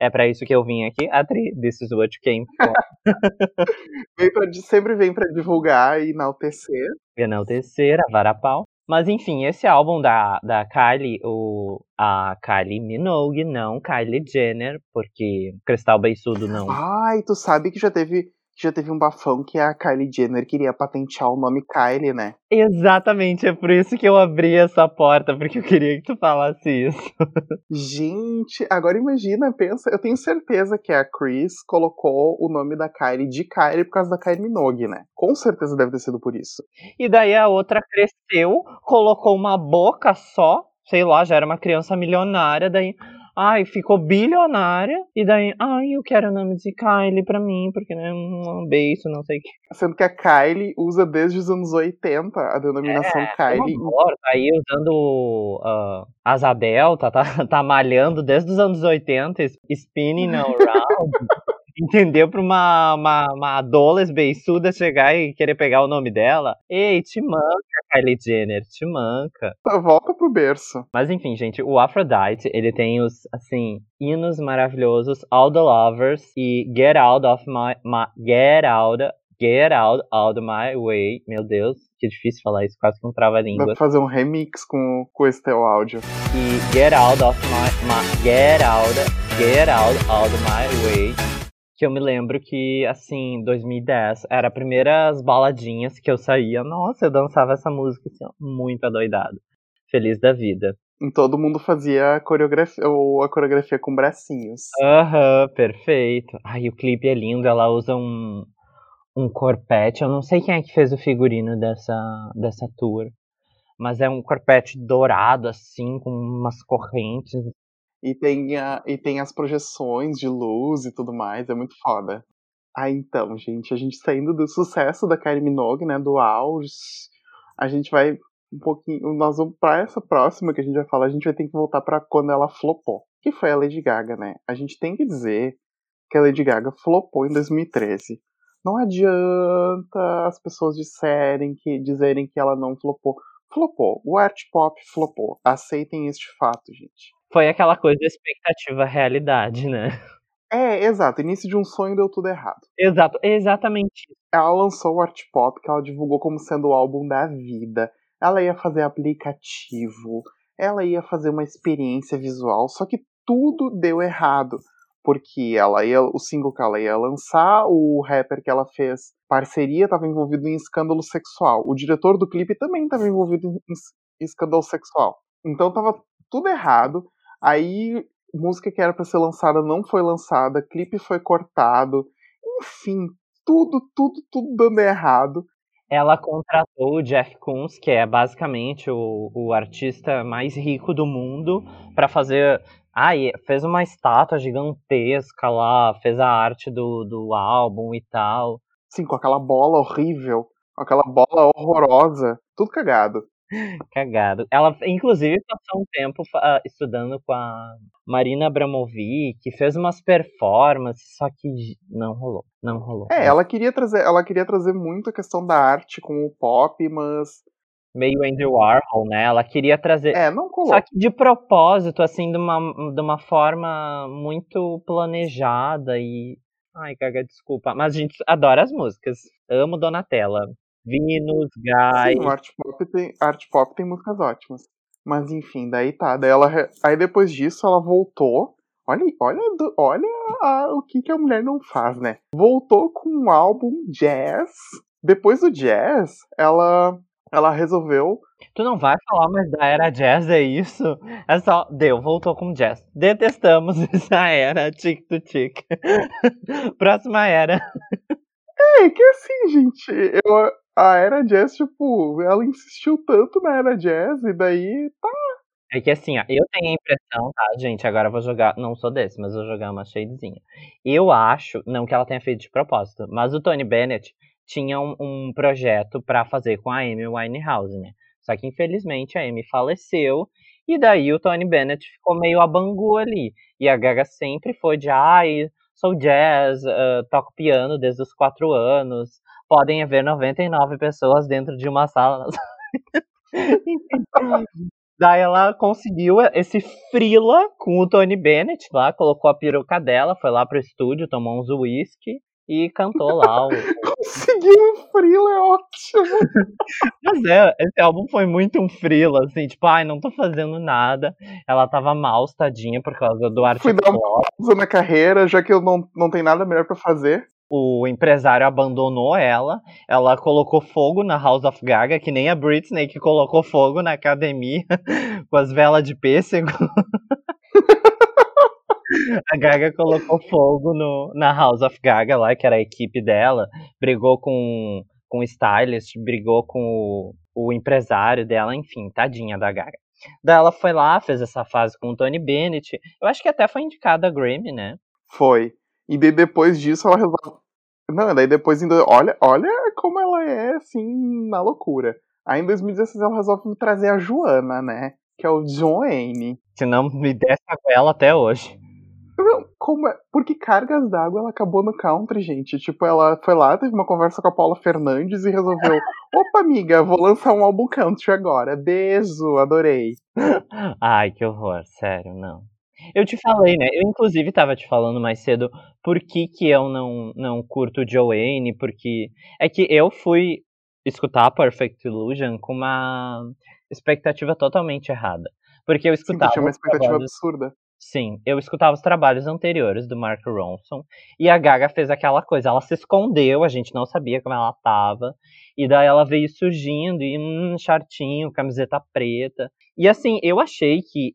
É para isso que eu vim aqui. Adri, this is what you came for. vem pra, sempre vem para divulgar e enaltecer. Enaltecer, a varapau. Mas enfim, esse álbum da, da Kylie, o, a Kylie Minogue, não Kylie Jenner, porque Cristal Beiçudo não. Ai, tu sabe que já teve já teve um bafão que a Kylie Jenner queria patentear o nome Kylie, né? Exatamente, é por isso que eu abri essa porta, porque eu queria que tu falasse isso. Gente, agora imagina, pensa, eu tenho certeza que a Chris colocou o nome da Kylie de Kylie por causa da Kylie Minogue, né? Com certeza deve ter sido por isso. E daí a outra cresceu, colocou uma boca só, sei lá, já era uma criança milionária, daí Ai, ficou bilionária. E daí, ai, eu quero o nome de Kylie pra mim, porque né, um beijo, não sei o que. Sendo que a Kylie usa desde os anos 80 a denominação é, Kylie. Amor, tá aí usando uh, asa delta, tá, tá malhando desde os anos 80, spinning around. Entendeu? Pra uma, uma, uma Doles beiçuda chegar e querer pegar o nome dela. Ei, te manca, Kylie Jenner, te manca. Volta pro berço. Mas enfim, gente, o Aphrodite, ele tem os, assim, hinos maravilhosos, All the Lovers e Get Out of My... my get Out... Get Out of My Way. Meu Deus, que difícil falar isso, quase que um trava-língua. Dá pra fazer um remix com, com esse teu áudio. E Get Out of My... my get Out... Get Out of My Way que eu me lembro que, assim, 2010, era as primeiras baladinhas que eu saía. Nossa, eu dançava essa música, assim, muito adoidado. Feliz da vida. E todo mundo fazia a coreografia, ou a coreografia com bracinhos. Aham, uhum, perfeito. Ai, o clipe é lindo, ela usa um, um corpete. Eu não sei quem é que fez o figurino dessa, dessa tour. Mas é um corpete dourado, assim, com umas correntes e tem, a, e tem as projeções de luz e tudo mais, é muito foda. Ah, então, gente, a gente saindo do sucesso da Kylie Minogue, né, do auge, a gente vai um pouquinho, nós vamos para essa próxima que a gente vai falar, a gente vai ter que voltar para quando ela flopou, que foi a Lady Gaga, né? A gente tem que dizer que a Lady Gaga flopou em 2013. Não adianta as pessoas disserem que dizerem que ela não flopou. Flopou. O art pop flopou. Aceitem este fato, gente. Foi aquela coisa expectativa realidade, né? É, exato. Início de um sonho deu tudo errado. Exato, exatamente. Ela lançou o Art Pop, que ela divulgou como sendo o álbum da vida. Ela ia fazer aplicativo, ela ia fazer uma experiência visual, só que tudo deu errado. porque ela ia, o single que ela ia lançar, o rapper que ela fez parceria estava envolvido em escândalo sexual. O diretor do clipe também estava envolvido em, em escândalo sexual. Então tava tudo errado. Aí música que era para ser lançada não foi lançada, clipe foi cortado. Enfim, tudo, tudo, tudo dando errado. Ela contratou o Jeff Koons, que é basicamente o, o artista mais rico do mundo, para fazer. Ah, fez uma estátua gigantesca lá, fez a arte do, do álbum e tal. Sim, com aquela bola horrível, com aquela bola horrorosa, tudo cagado. Cagado. Ela, inclusive, passou um tempo uh, estudando com a Marina Abramovic, fez umas performances, só que não rolou. Não rolou. É, ela queria trazer, ela queria trazer muito a questão da arte com o pop, mas meio Andy Warhol, né? Ela queria trazer. É, não rolou. Só que de propósito, assim, de uma, de uma forma muito planejada e. Ai, Gaga, desculpa. Mas a gente adora as músicas. Amo Donatella. Venus, Guy. Sim, o art pop tem, art pop tem músicas ótimas. Mas enfim, daí tá. Daí ela, aí depois disso ela voltou. Olha, olha, olha a, o que, que a mulher não faz, né? Voltou com um álbum jazz. Depois do jazz, ela, ela resolveu. Tu não vai falar mais da era jazz, é isso? É só. Deu, voltou com jazz. Detestamos essa era, tic to tic. Próxima era. É, que assim, gente, eu, a era jazz, tipo, ela insistiu tanto na era jazz e daí tá. É que assim, ó, eu tenho a impressão, tá, gente? Agora eu vou jogar. Não sou desse, mas vou jogar uma shadezinha. Eu acho, não que ela tenha feito de propósito, mas o Tony Bennett tinha um, um projeto para fazer com a Amy Winehouse, né? Só que infelizmente a Amy faleceu e daí o Tony Bennett ficou meio a bangu ali. E a Gaga sempre foi de, ai, sou jazz, uh, toco piano desde os quatro anos, podem haver 99 pessoas dentro de uma sala. Daí ela conseguiu esse frila com o Tony Bennett lá, colocou a peruca dela, foi lá pro estúdio, tomou uns whisky e cantou lá. O... Conseguiu um frila, é ótimo. Mas é, esse álbum foi muito um frila, assim, tipo, ai, não tô fazendo nada. Ela tava mal, tadinha, por causa do arte Fui dar uma pausa na carreira, já que eu não, não tem nada melhor para fazer o empresário abandonou ela, ela colocou fogo na House of Gaga, que nem a Britney que colocou fogo na academia com as velas de pêssego. a Gaga colocou fogo no, na House of Gaga lá, que era a equipe dela, brigou com, com o stylist, brigou com o, o empresário dela, enfim, tadinha da Gaga. Daí ela foi lá, fez essa fase com o Tony Bennett. Eu acho que até foi indicada a Grammy, né? Foi. E daí depois disso ela resolve. Não, daí depois ainda. Olha, olha como ela é, assim, na loucura. Aí em 2016 ela resolve trazer a Joana, né? Que é o Joanne. Que não me desce a goela até hoje. Não, como é? Porque cargas d'água ela acabou no country, gente. Tipo, ela foi lá, teve uma conversa com a Paula Fernandes e resolveu: opa, amiga, vou lançar um álbum country agora. Beijo, adorei. Ai, que horror, sério, não. Eu te falei, né? Eu, inclusive, tava te falando mais cedo por que, que eu não, não curto Joanne, porque é que eu fui escutar Perfect Illusion com uma expectativa totalmente errada. Porque eu escutava. Sim, tinha uma expectativa trabalhos... absurda. Sim, eu escutava os trabalhos anteriores do Mark Ronson e a Gaga fez aquela coisa, ela se escondeu, a gente não sabia como ela tava, e daí ela veio surgindo e um chartinho, camiseta preta. E assim, eu achei que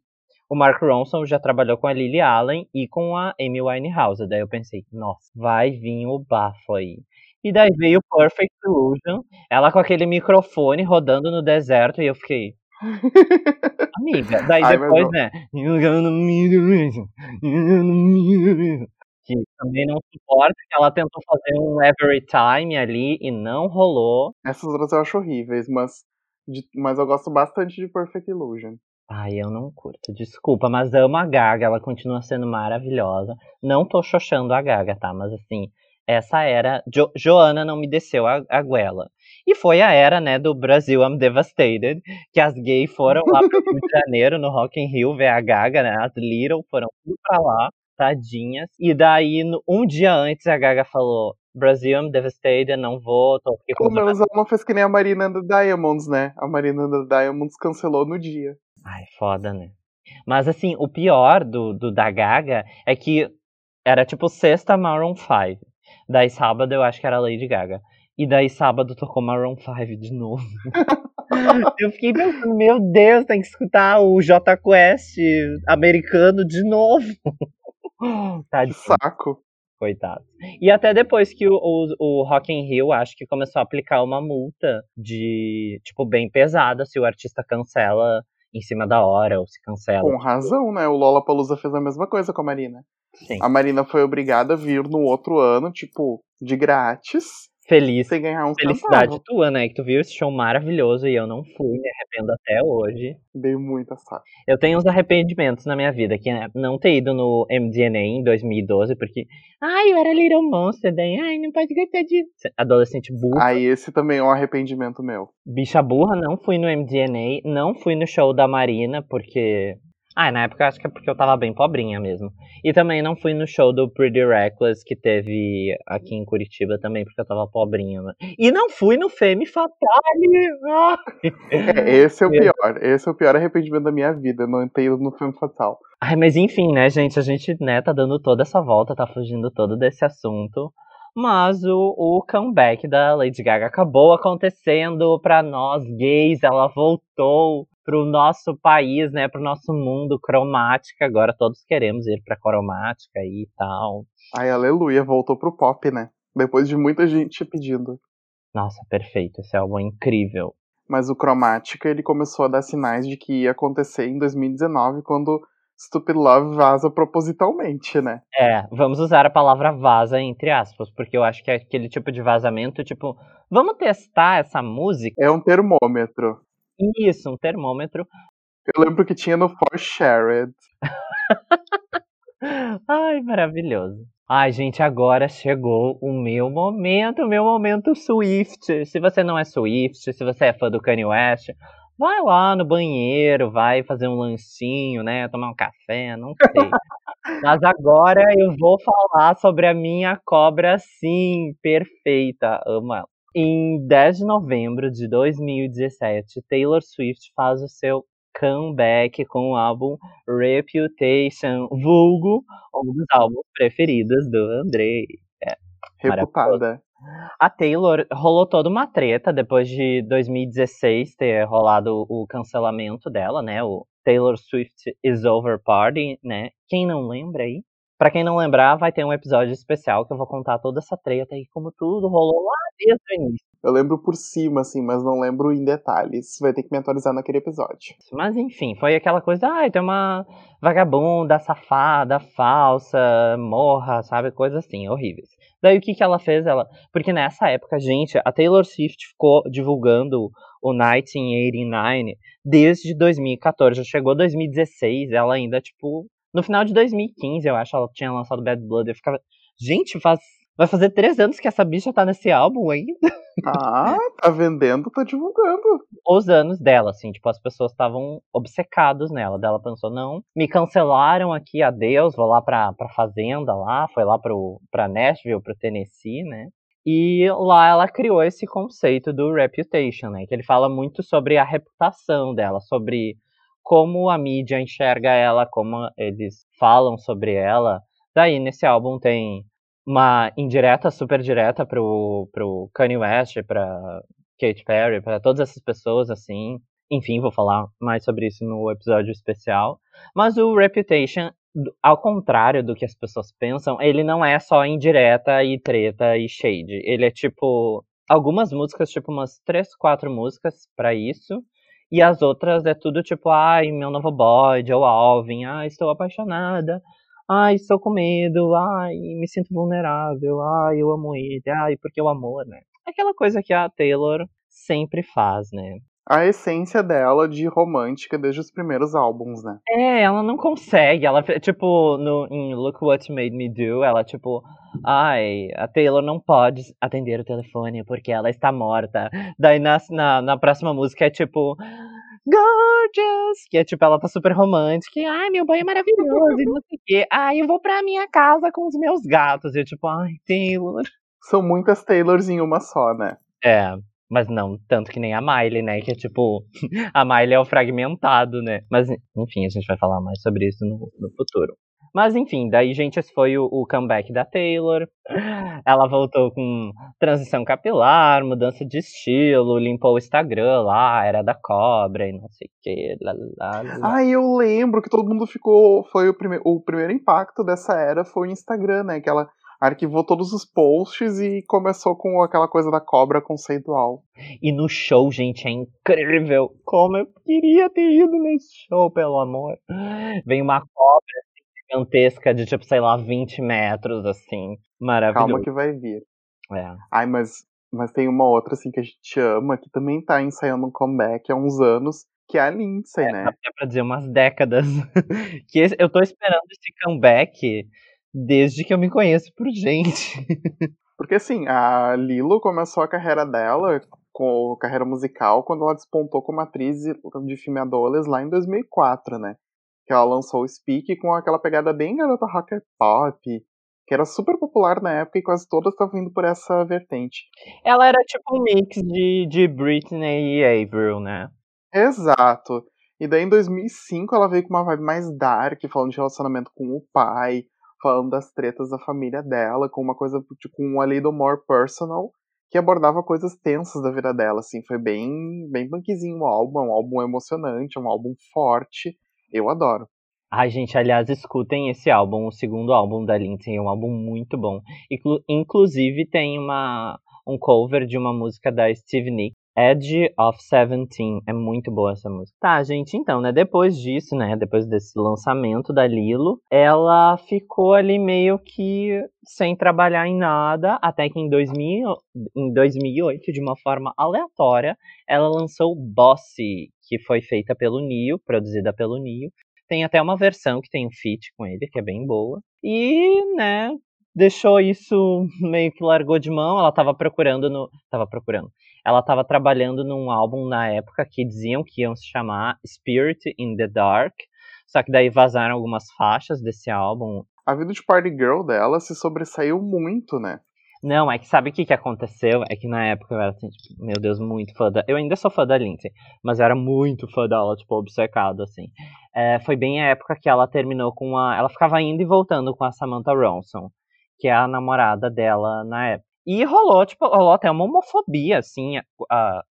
o Mark Ronson já trabalhou com a Lily Allen e com a Amy Winehouse. Daí eu pensei, nossa, vai vir o bafo aí. E daí veio Perfect Illusion, ela com aquele microfone rodando no deserto, e eu fiquei. Amiga, daí Ai, depois, né? Que também não suporta, que ela tentou fazer um Every Time ali e não rolou. Essas outras eu acho horríveis, mas, de, mas eu gosto bastante de Perfect Illusion. Ai, eu não curto, desculpa, mas amo a Gaga, ela continua sendo maravilhosa. Não tô xoxando a Gaga, tá? Mas assim, essa era. Jo Joana não me desceu a, a goela. E foi a era, né, do Brasil I'm Devastated, que as gays foram lá pro Rio de Janeiro, no Rock in Rio, ver a Gaga, né? As Little foram tudo pra lá, tadinhas. E daí, um dia antes, a Gaga falou: Brasil, I'm devastated, não vou, tô aqui com Pelo menos ela não fez que nem a Marina da Diamonds, né? A Marina da Diamonds cancelou no dia. Ai, foda, né? Mas assim, o pior do, do da Gaga é que Era tipo sexta Maroon 5. Daí sábado eu acho que era Lady Gaga. E daí sábado tocou Maroon 5 de novo. eu fiquei pensando, meu Deus, tem que escutar o J Quest americano de novo. tá Que saco. Coitado. E até depois que o, o, o Rock in Rio, acho que começou a aplicar uma multa de, tipo, bem pesada se o artista cancela em cima da hora ou se cancela. Com razão, né? O Lollapalooza fez a mesma coisa com a Marina. Sim. A Marina foi obrigada a vir no outro ano, tipo, de grátis, Feliz. sem ganhar um Felicidade centavo. tua, né? Que tu viu esse show maravilhoso e eu não fui, me arrependo até hoje. Dei muita sorte. Eu tenho uns arrependimentos na minha vida, que é não ter ido no MDNA em 2012, porque, ai, eu era Little Monster, daí, ai, não pode gostar disso. Adolescente burra. Aí esse também é um arrependimento meu. Bicha burra, não fui no MDNA, não fui no show da Marina, porque. Ah, na época eu acho que é porque eu tava bem pobrinha mesmo. E também não fui no show do Pretty Reckless que teve aqui em Curitiba também, porque eu tava pobrinha. mano. E não fui no Femme Fatale! Ah! É, esse é o Meu. pior. Esse é o pior arrependimento da minha vida, não ter ido no filme fatal. Ai, mas enfim, né, gente? A gente, né, tá dando toda essa volta, tá fugindo todo desse assunto. Mas o, o comeback da Lady Gaga acabou acontecendo pra nós gays. Ela voltou pro nosso país, né, pro nosso mundo cromática. Agora todos queremos ir pra cromática e tal. Ai, aleluia, voltou pro pop, né? Depois de muita gente pedindo. Nossa, perfeito. Esse álbum é incrível. Mas o Cromática, ele começou a dar sinais de que ia acontecer em 2019, quando Stupid Love vaza propositalmente, né? É, vamos usar a palavra vaza entre aspas, porque eu acho que é aquele tipo de vazamento, tipo, vamos testar essa música? É um termômetro. Isso, um termômetro. Eu lembro que tinha no For Shared. Ai, maravilhoso. Ai, gente, agora chegou o meu momento, o meu momento Swift. Se você não é Swift, se você é fã do Kanye West, vai lá no banheiro, vai fazer um lanchinho, né? Tomar um café, não sei. Mas agora eu vou falar sobre a minha cobra, sim, perfeita. Amo ela. Em 10 de novembro de 2017, Taylor Swift faz o seu comeback com o álbum Reputation, vulgo, um dos álbuns preferidos do Andrei. Reputada. A Taylor rolou toda uma treta depois de 2016 ter rolado o cancelamento dela, né? O Taylor Swift is Over Party, né? Quem não lembra aí? Pra quem não lembrar, vai ter um episódio especial que eu vou contar toda essa treta e como tudo rolou lá desde o início. Eu lembro por cima, assim, mas não lembro em detalhes. Vai ter que me atualizar naquele episódio. Mas enfim, foi aquela coisa, ai, tem uma vagabunda, safada, falsa, morra, sabe? Coisas assim, horríveis. Daí o que que ela fez? Ela, porque nessa época, gente, a Taylor Swift ficou divulgando o 1989 desde 2014, já chegou 2016, ela ainda tipo, no final de 2015, eu acho, ela tinha lançado Bad Blood, eu ficava, gente, faz vai fazer três anos que essa bicha tá nesse álbum ainda. Ah, tá vendendo, tá divulgando. Os anos dela, assim, tipo, as pessoas estavam obcecados nela. Daí ela pensou, não, me cancelaram aqui, adeus, vou lá pra, pra fazenda lá, foi lá pro, pra Nashville, pro Tennessee, né? E lá ela criou esse conceito do reputation, né? Que ele fala muito sobre a reputação dela, sobre como a mídia enxerga ela, como eles falam sobre ela. Daí nesse álbum tem uma indireta, super direta pro, pro Kanye West, pra Katy Perry, pra todas essas pessoas, assim. Enfim, vou falar mais sobre isso no episódio especial. Mas o Reputation, ao contrário do que as pessoas pensam, ele não é só indireta e treta e shade. Ele é tipo. Algumas músicas, tipo umas três, quatro músicas pra isso. E as outras é tudo tipo, ai, meu novo boy, Joe Alvin, ai, estou apaixonada, ai, estou com medo, ai, me sinto vulnerável, ai, eu amo ele, ai, porque o amor, né? Aquela coisa que a Taylor sempre faz, né? A essência dela de romântica desde os primeiros álbuns, né? É, ela não consegue. Ela, tipo, no, em Look What You Made Me Do, ela, tipo, ai, a Taylor não pode atender o telefone porque ela está morta. Daí na, na, na próxima música é tipo. Gorgeous! Que é tipo, ela tá super romântica. e, Ai, meu banho é maravilhoso. e não sei o quê. Ai, eu vou pra minha casa com os meus gatos. E eu, tipo, ai, Taylor. São muitas Taylors em uma só, né? É, mas não tanto que nem a Miley, né? Que é tipo, a Miley é o fragmentado, né? Mas, enfim, a gente vai falar mais sobre isso no, no futuro. Mas enfim, daí, gente, esse foi o, o, comeback da Taylor. Ela voltou com transição capilar, mudança de estilo, limpou o Instagram lá, era da cobra e não sei o que. Lá, eu lembro que todo mundo ficou. Foi o, prime, o primeiro impacto dessa era foi o Instagram, né? Que ela arquivou todos os posts e começou com aquela coisa da cobra conceitual. E no show, gente, é incrível. Como eu queria ter ido nesse show, pelo amor. Vem uma cobra assim, gigantesca de tipo, sei lá, 20 metros, assim. Maravilhoso. Calma que vai vir. É. Ai, mas, mas tem uma outra, assim, que a gente ama, que também tá ensaiando um comeback há uns anos, que é a Lindsay, é, né? Dá pra dizer umas décadas. que eu tô esperando esse comeback desde que eu me conheço por gente. Porque assim, a Lilo começou a carreira dela, com a carreira musical, quando ela despontou como atriz de filme Adoles lá em 2004, né? Que ela lançou o Speak com aquela pegada bem garota rocker pop, que era super popular na época e quase todas estavam indo por essa vertente. Ela era tipo um mix de, de Britney e Avril, né? Exato. E daí em 2005 ela veio com uma vibe mais dark, falando de relacionamento com o pai, falando das tretas da família dela, com uma coisa, tipo, um ali do more personal, que abordava coisas tensas da vida dela, assim, foi bem, bem punkzinho o álbum, é um álbum emocionante, é um álbum forte, eu adoro. Ai, gente, aliás, escutem esse álbum, o segundo álbum da Lindsay, é um álbum muito bom. Inclu inclusive tem uma, um cover de uma música da Steve Nicks, Edge of Seventeen. É muito boa essa música. Tá, gente, então, né? Depois disso, né? Depois desse lançamento da Lilo, ela ficou ali meio que sem trabalhar em nada, até que em, 2000, em 2008, de uma forma aleatória, ela lançou Bossy, que foi feita pelo Neo, produzida pelo Neo. Tem até uma versão que tem um feat com ele, que é bem boa. E, né, deixou isso meio que largou de mão. Ela tava procurando no. Tava procurando. Ela tava trabalhando num álbum na época que diziam que iam se chamar Spirit in the Dark. Só que daí vazaram algumas faixas desse álbum. A vida de Party Girl dela se sobressaiu muito, né? Não, é que sabe o que, que aconteceu? É que na época eu era assim, tipo, meu Deus, muito fã da. Eu ainda sou fã da Lindsay, mas eu era muito fã dela, tipo, obcecado, assim. É, foi bem a época que ela terminou com a. Ela ficava indo e voltando com a Samantha Ronson que é a namorada dela na época. E rolou, tipo, rolou até uma homofobia, assim, a,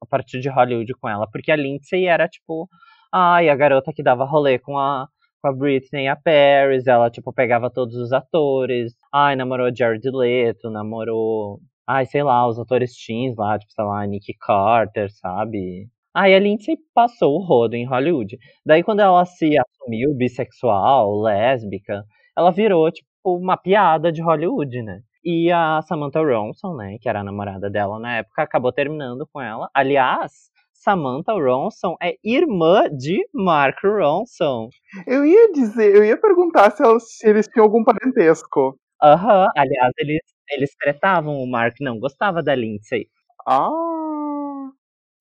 a partir de Hollywood com ela, porque a Lindsay era, tipo, ai, a garota que dava rolê com a, com a Britney e a Paris, ela, tipo, pegava todos os atores, ai, namorou Jared Leto, namorou, ai, sei lá, os atores teens lá, tipo, sei lá, Nick Carter, sabe? Aí a Lindsay passou o rodo em Hollywood. Daí quando ela se assumiu bissexual, lésbica, ela virou, tipo, uma piada de Hollywood, né? E a Samantha Ronson, né, que era a namorada dela na época, acabou terminando com ela. Aliás, Samantha Ronson é irmã de Mark Ronson. Eu ia dizer, eu ia perguntar se, elas, se eles tinham algum parentesco. Aham, uhum. aliás, eles, eles tretavam, o Mark não gostava da Lindsay. Ah!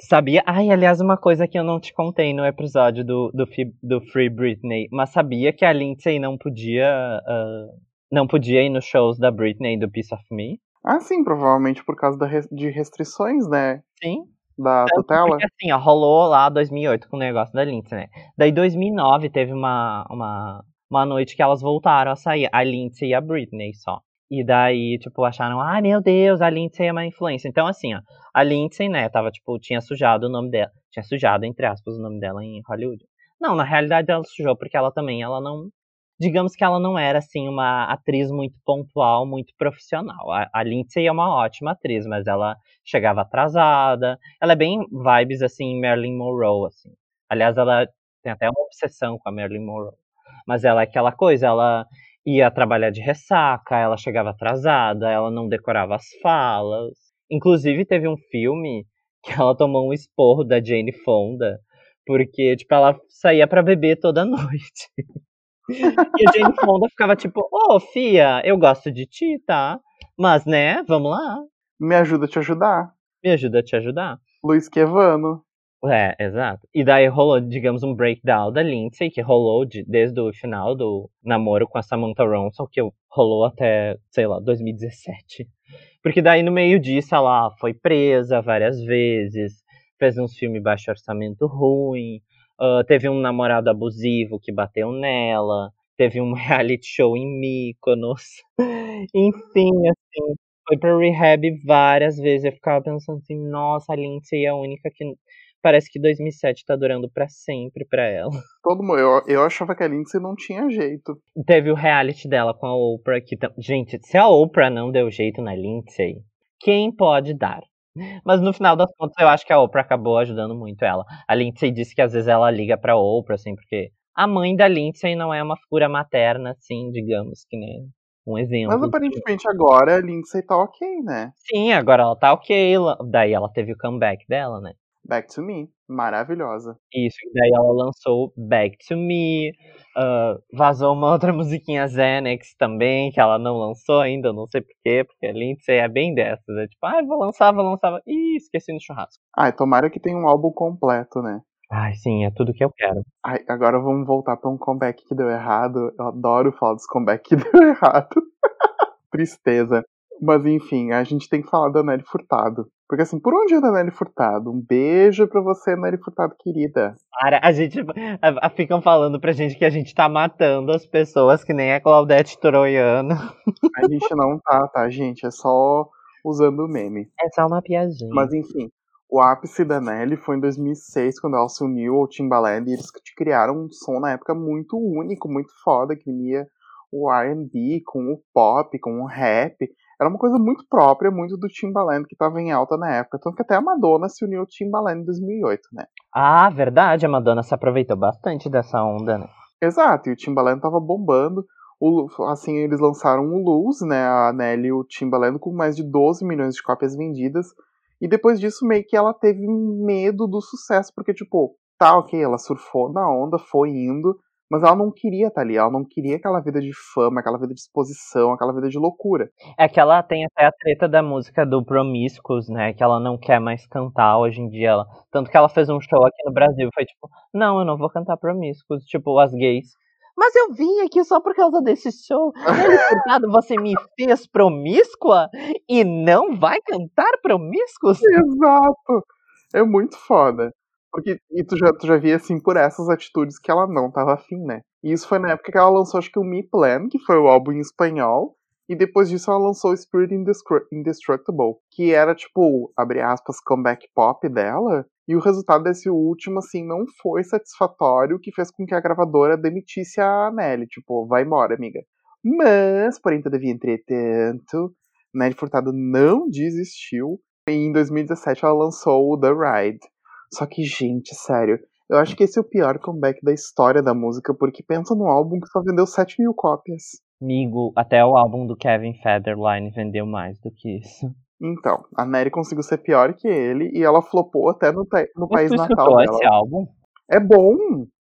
Sabia? Ai, aliás, uma coisa que eu não te contei no episódio do, do, do Free Britney, mas sabia que a Lindsay não podia uh, não podia ir nos shows da Britney e do Piece of Me? Ah, sim, provavelmente por causa de restrições, né? Sim. Da tutela. Porque assim, ó, rolou lá 2008 com o negócio da Lindsay, né? Daí 2009 teve uma, uma, uma noite que elas voltaram a sair, a Lindsay e a Britney só. E daí, tipo, acharam, ai ah, meu Deus, a Lindsay é uma influência. Então, assim, ó, a Lindsay, né, tava, tipo, tinha sujado o nome dela. Tinha sujado, entre aspas, o nome dela em Hollywood. Não, na realidade ela sujou porque ela também, ela não. Digamos que ela não era, assim, uma atriz muito pontual, muito profissional. A, a Lindsay é uma ótima atriz, mas ela chegava atrasada. Ela é bem vibes, assim, Marilyn Monroe, assim. Aliás, ela tem até uma obsessão com a Marilyn Monroe. Mas ela é aquela coisa, ela ia trabalhar de ressaca, ela chegava atrasada, ela não decorava as falas. Inclusive, teve um filme que ela tomou um esporro da Jane Fonda, porque, tipo, ela saía para beber toda noite. E a Jane Fonda ficava tipo, ô, oh, Fia, eu gosto de ti, tá? Mas, né, vamos lá. Me ajuda a te ajudar. Me ajuda a te ajudar. Luiz Quevano. É, exato. E daí rolou, digamos, um breakdown da Lindsay, que rolou de, desde o final do namoro com a Samantha Ronson, que rolou até, sei lá, 2017. Porque daí no meio disso ela foi presa várias vezes, fez uns filmes baixo orçamento ruim, uh, teve um namorado abusivo que bateu nela, teve um reality show em Mykonos. Enfim, assim, foi pra rehab várias vezes. Eu ficava pensando assim, nossa, a Lindsay é a única que parece que 2007 tá durando pra sempre pra ela. Todo mundo, eu, eu achava que a Lindsay não tinha jeito. Teve o reality dela com a Oprah que gente, se a Oprah não deu jeito na Lindsay, quem pode dar? Mas no final das contas eu acho que a Oprah acabou ajudando muito ela. A Lindsay disse que às vezes ela liga pra Oprah assim, porque a mãe da Lindsay não é uma figura materna assim, digamos que né, um exemplo. Mas aparentemente agora a Lindsay tá ok, né? Sim, agora ela tá ok, daí ela teve o comeback dela, né? Back to Me. Maravilhosa. Isso, e daí ela lançou Back to Me, ah, vazou uma outra musiquinha Xanax também, que ela não lançou ainda, eu não sei porquê, porque a Lindsay é bem dessas, é tipo, ah, vou lançar, vou lançar, ih, esqueci no churrasco. Ai, tomara que tenha um álbum completo, né? Ai, sim, é tudo que eu quero. Ai, agora vamos voltar pra um comeback que deu errado. Eu adoro falar dos comeback que deu errado. Tristeza. Mas enfim, a gente tem que falar da Nelly Furtado. Porque assim, por onde anda a Nelly Furtado? Um beijo pra você, Nelly Furtado querida. Para, a gente, a- a- ficam falando pra gente que a gente tá matando as pessoas, que nem a Claudete Troiano. A gente não tá, tá, gente? É só usando o meme. É só uma piadinha. Mas enfim, o ápice da Nelly foi em 2006, quando ela se uniu ao Timbaland e eles criaram um som na época muito único, muito foda, que unia o R&B com o pop, com o rap. Era uma coisa muito própria, muito do Timbaland, que tava em alta na época. Tanto que até a Madonna se uniu ao Timbaland em 2008, né? Ah, verdade, a Madonna se aproveitou bastante dessa onda, né? Exato, e o Timbaland tava bombando. O, assim, eles lançaram o Lose, né? A Nelly e o Timbaland com mais de 12 milhões de cópias vendidas. E depois disso, meio que ela teve medo do sucesso, porque, tipo, tá, ok, ela surfou na onda, foi indo, mas ela não queria estar ali, ela não queria aquela vida de fama, aquela vida de exposição, aquela vida de loucura. É que ela tem até a treta da música do Promiscuous, né? Que ela não quer mais cantar hoje em dia. Ela... Tanto que ela fez um show aqui no Brasil. Foi tipo, não, eu não vou cantar Promiscuous. Tipo, as gays. Mas eu vim aqui só por causa desse show. Furtado, você me fez promíscua e não vai cantar Promiscuous? Exato! É muito foda. Porque, e tu já, tu já via, assim, por essas atitudes que ela não tava afim, né? E isso foi na época que ela lançou, acho que o Me Plan, que foi o álbum em espanhol, e depois disso ela lançou Spirit Indestru- Indestructible, que era, tipo, abre aspas, comeback pop dela, e o resultado desse último, assim, não foi satisfatório, que fez com que a gravadora demitisse a Nelly, tipo, vai embora, amiga. Mas, porém, todavia, entretanto, Nelly Furtado não desistiu, e em 2017 ela lançou o The Ride. Só que, gente, sério, eu acho que esse é o pior comeback da história da música, porque pensa num álbum que só vendeu 7 mil cópias. Amigo, até o álbum do Kevin Federline vendeu mais do que isso. Então, a Nelly conseguiu ser pior que ele e ela flopou até no, no Mas país natal dela. esse álbum? É bom!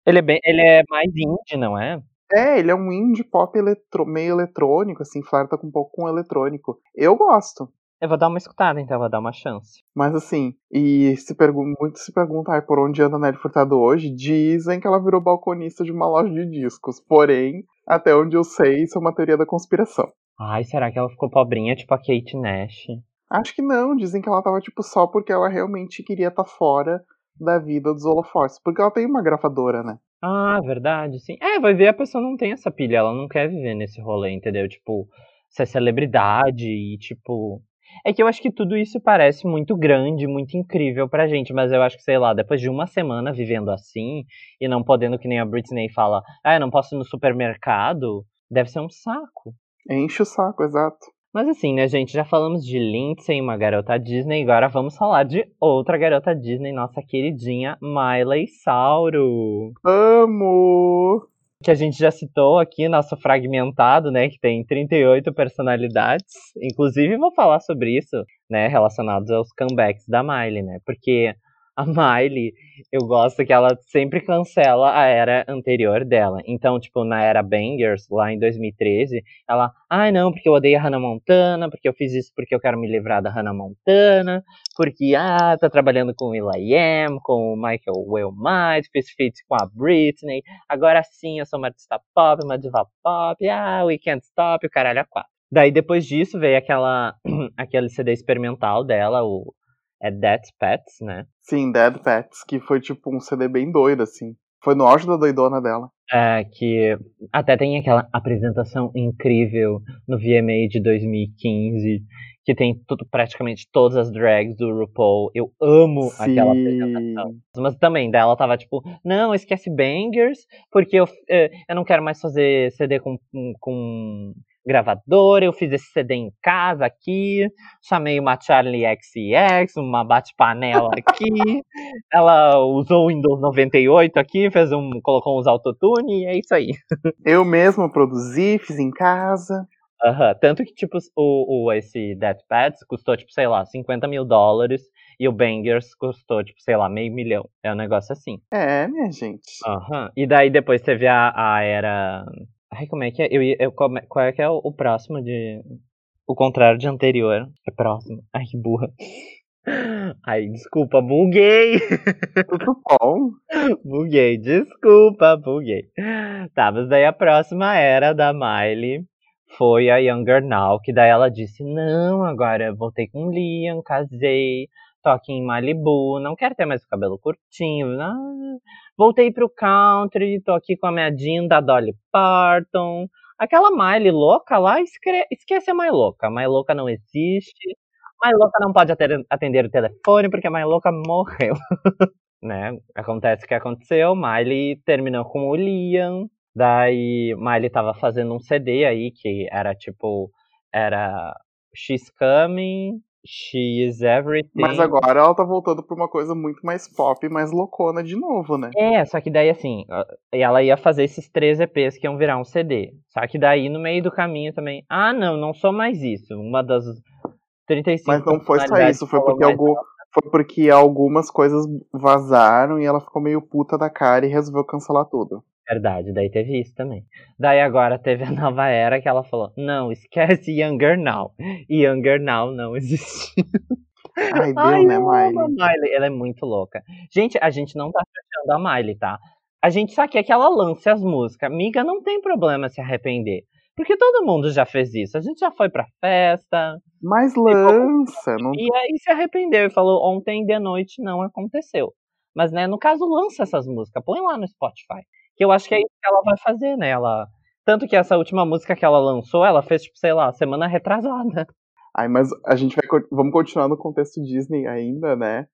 Ele é, bem, ele é mais indie, não é? É, ele é um indie pop eletro, meio eletrônico, assim, flerta com um pouco com eletrônico. Eu gosto. Eu vou dar uma escutada, então, vou dar uma chance. Mas assim, e se pergun muito se pergunta ai, por onde anda a Nelly Furtado hoje, dizem que ela virou balconista de uma loja de discos. Porém, até onde eu sei, isso é uma teoria da conspiração. Ai, será que ela ficou pobrinha, tipo a Kate Nash? Acho que não, dizem que ela tava, tipo, só porque ela realmente queria estar fora da vida dos holofotes. Porque ela tem uma gravadora, né? Ah, verdade, sim. É, vai ver, a pessoa não tem essa pilha, ela não quer viver nesse rolê, entendeu? Tipo, ser celebridade e, tipo. É que eu acho que tudo isso parece muito grande, muito incrível pra gente, mas eu acho que, sei lá, depois de uma semana vivendo assim e não podendo, que nem a Britney fala, ah, eu não posso ir no supermercado, deve ser um saco. Enche o saco, exato. Mas assim, né, gente, já falamos de Lindsay, uma garota Disney, agora vamos falar de outra garota Disney, nossa queridinha Miley Sauro. Amo! Que a gente já citou aqui, nosso fragmentado, né, que tem 38 personalidades. Inclusive, vou falar sobre isso, né, relacionados aos comebacks da Miley, né, porque a Miley, eu gosto que ela sempre cancela a era anterior dela. Então, tipo, na era Bangers, lá em 2013, ela, ai não, porque eu odeio a Hannah Montana, porque eu fiz isso porque eu quero me livrar da Hannah Montana, porque, ah, tá trabalhando com o Will.i.am, com o Michael Wilmite, fiz feat com a Britney, agora sim eu sou uma artista pop, uma diva pop, ah, we can't stop, o caralho a quatro. Daí, depois disso, veio aquela, aquele CD experimental dela, o é Dead Pets, né? Sim, Dead Pets, que foi tipo um CD bem doido, assim. Foi no auge da doidona dela. É, que até tem aquela apresentação incrível no VMA de 2015, que tem tudo, praticamente todas as drags do RuPaul. Eu amo aquela apresentação. Mas também, dela tava tipo, não, esquece bangers, porque eu, eh, eu não quero mais fazer CD com, com gravador, eu fiz esse CD em casa aqui, chamei uma Charlie XX, uma bate-panela aqui, ela usou o Windows 98 aqui, fez um, colocou uns autotune e é isso aí. Eu mesmo produzi, fiz em casa. Aham, tanto que, tipo, o, o, esse Death Pads custou, tipo, sei lá, 50 mil dólares e o Bangers custou, tipo, sei lá, meio milhão. É um negócio assim. É, minha gente. Aham. E daí depois teve a, a era. Ai, como é que é? Eu, eu, é- qual é que é o, o próximo de. O contrário de anterior. É próximo. Ai, que burra. Ai, desculpa, buguei. Tudo bom. buguei, desculpa, buguei. Tá, mas daí a próxima era da Miley foi a Younger Now, que daí ela disse: Não, agora eu voltei com o Liam, casei, tô aqui em Malibu, não quero ter mais o cabelo curtinho, não. voltei pro country, tô aqui com a minha Jean da Dolly Parton. Aquela Miley louca lá, esquece a Mais Louca. A Louca não existe. Mais Louca não pode atender o telefone porque a Mais Louca morreu. né? Acontece o que aconteceu. Miley terminou com o Liam. Daí Miley tava fazendo um CD aí que era tipo. Era She's Coming, She is Everything. Mas agora ela tá voltando pra uma coisa muito mais pop, mais loucona de novo, né? É, só que daí assim, ela ia fazer esses três EPs que iam virar um CD. Só que daí no meio do caminho também, ah não, não sou mais isso. Uma das 35 Mas não foi só isso, foi porque, algum, foi porque algumas coisas vazaram e ela ficou meio puta da cara e resolveu cancelar tudo. Verdade, daí teve isso também. Daí agora teve a nova era que ela falou: não, esquece Younger Now. Younger Now não existe. Ai, deu, Ai, né, amo a Miley? Miley? Ela é muito louca. Gente, a gente não tá fechando a Miley, tá? A gente só quer que ela lance as músicas. Amiga, não tem problema se arrepender. Porque todo mundo já fez isso. A gente já foi pra festa. Mas lança, não E aí se arrependeu e falou: ontem de noite não aconteceu. Mas, né, no caso, lança essas músicas. Põe lá no Spotify. Que eu acho que é isso que ela vai fazer, né? Ela... Tanto que essa última música que ela lançou, ela fez, tipo, sei lá, semana retrasada. Ai, mas a gente vai vamos continuar no contexto Disney ainda, né?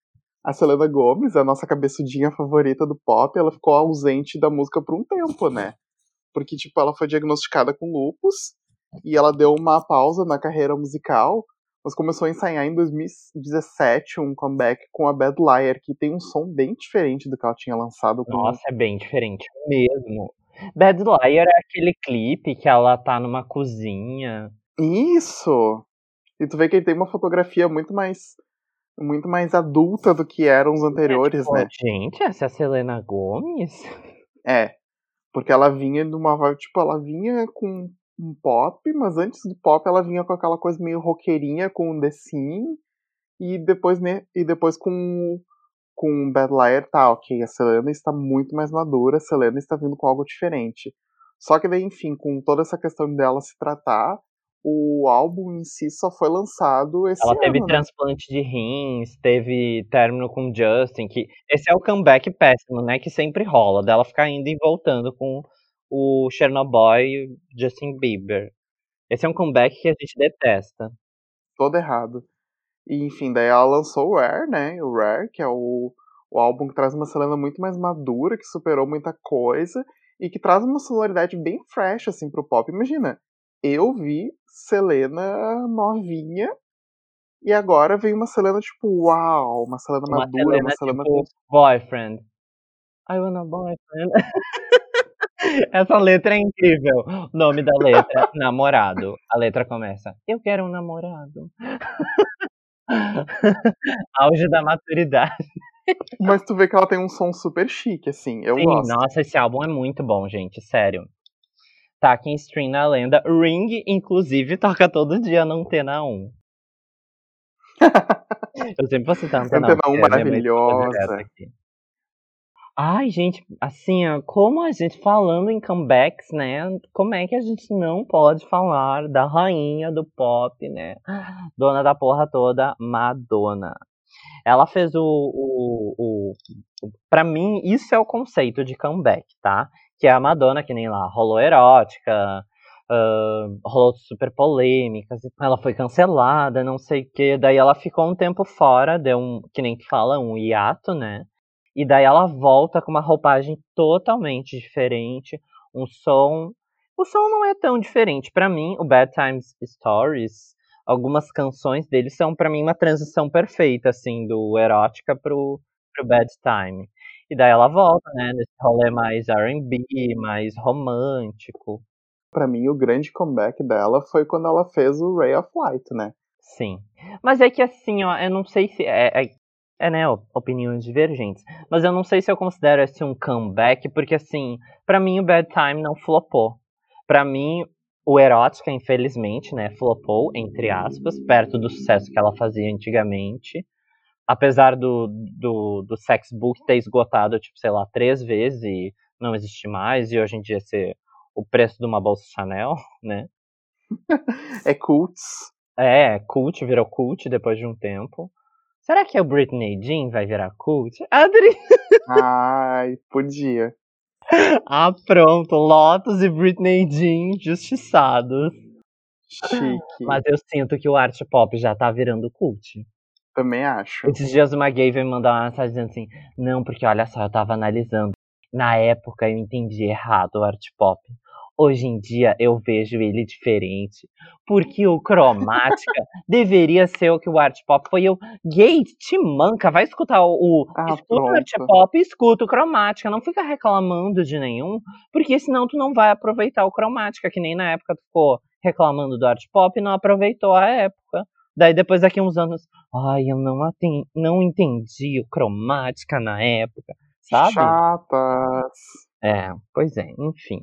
A Selena Gomez, a nossa cabeçudinha favorita do pop, ela ficou ausente da música por um tempo, né? Porque, tipo, ela foi diagnosticada com lupus e ela deu uma pausa na carreira musical, mas começou a ensaiar em 2017 um comeback com a Bad Liar, que tem um som bem diferente do que ela tinha lançado com Nossa, é bem diferente mesmo. Bad Liar é aquele clipe que ela tá numa cozinha. Isso! E tu vê que ele tem uma fotografia muito mais muito mais adulta do que eram os anteriores, Pô, né? Gente, essa é a Selena Gomes? É. Porque ela vinha numa vibe, tipo, ela vinha com um pop, mas antes do pop ela vinha com aquela coisa meio roqueirinha com The Sim, e depois, né, e depois com com Bad Liar, tá, ok, a Selena está muito mais madura, a Selena está vindo com algo diferente. Só que daí, enfim, com toda essa questão dela se tratar, o álbum em si só foi lançado esse Ela teve ano, né? transplante de rins, teve término com Justin, que esse é o comeback péssimo, né? Que sempre rola, dela ficar indo e voltando com o Chernobyl e Justin Bieber. Esse é um comeback que a gente detesta. todo errado. E enfim, daí ela lançou o Rare, né? O Rare, que é o, o álbum que traz uma Selena muito mais madura, que superou muita coisa e que traz uma sonoridade bem fresh assim pro pop. Imagina, eu vi Selena novinha e agora vem uma Selena tipo, uau, uma Selena Uma madura, Selena, uma Selena tipo, com boyfriend. I want a boyfriend. Essa letra é incrível. O nome da letra, namorado. A letra começa, eu quero um namorado. Auge da maturidade. Mas tu vê que ela tem um som super chique, assim, eu Sim, gosto. nossa, esse álbum é muito bom, gente, sério. Tá aqui em stream na lenda. Ring, inclusive, toca todo dia na Antena 1. Eu sempre vou citar a Antena 1. Antena 1 porque minha mãe escuta maravilhosa. Ai, gente, assim, ó, como a gente falando em comebacks, né? Como é que a gente não pode falar da rainha do pop, né? Dona da porra toda, Madonna. Ela fez o, o, o, Pra mim, isso é o conceito de comeback, tá? Que é a Madonna, que nem lá, rolou erótica, uh, rolou super polêmicas, ela foi cancelada, não sei o que, daí ela ficou um tempo fora, deu um, que nem que fala, um hiato, né? E daí ela volta com uma roupagem totalmente diferente, um som. O som não é tão diferente. para mim, o Bad Times Stories, algumas canções dele são para mim uma transição perfeita, assim, do erótica pro, pro Bad Time. E daí ela volta, né, nesse rolê mais R&B, mais romântico. Para mim, o grande comeback dela foi quando ela fez o Ray of Light, né? Sim. Mas é que assim, ó, eu não sei se. É, é, é, né, opiniões divergentes. Mas eu não sei se eu considero esse um comeback, porque assim, para mim o Bad Time não flopou. Para mim, o Erótica, infelizmente, né, flopou, entre aspas, perto do sucesso que ela fazia antigamente. Apesar do, do, do Sex Book ter esgotado, tipo, sei lá, três vezes e não existir mais, e hoje em dia ser o preço de uma bolsa Chanel, né? é cults. É, cult, virou cult depois de um tempo. Será que o Britney Jean vai virar cult? Adri! Ai, podia. Ah, pronto. Lotus e Britney Jean justiçados. Chique. Mas eu sinto que o art pop já tá virando cult. Também acho. Esses dias uma gay veio me mandar uma mensagem dizendo assim: Não, porque olha só, eu tava analisando. Na época eu entendi errado o art pop. Hoje em dia eu vejo ele diferente. Porque o cromática deveria ser o que o art pop foi. Eu, gay, te manca, vai escutar o. Ah, escuta o art pop e escuta o cromática. Não fica reclamando de nenhum, porque senão tu não vai aproveitar o cromática, que nem na época tu ficou reclamando do art pop e não aproveitou a época. Daí depois daqui uns anos, ai, eu não, aten- não entendi o cromática na época, sabe? Chatas. É, pois é, enfim.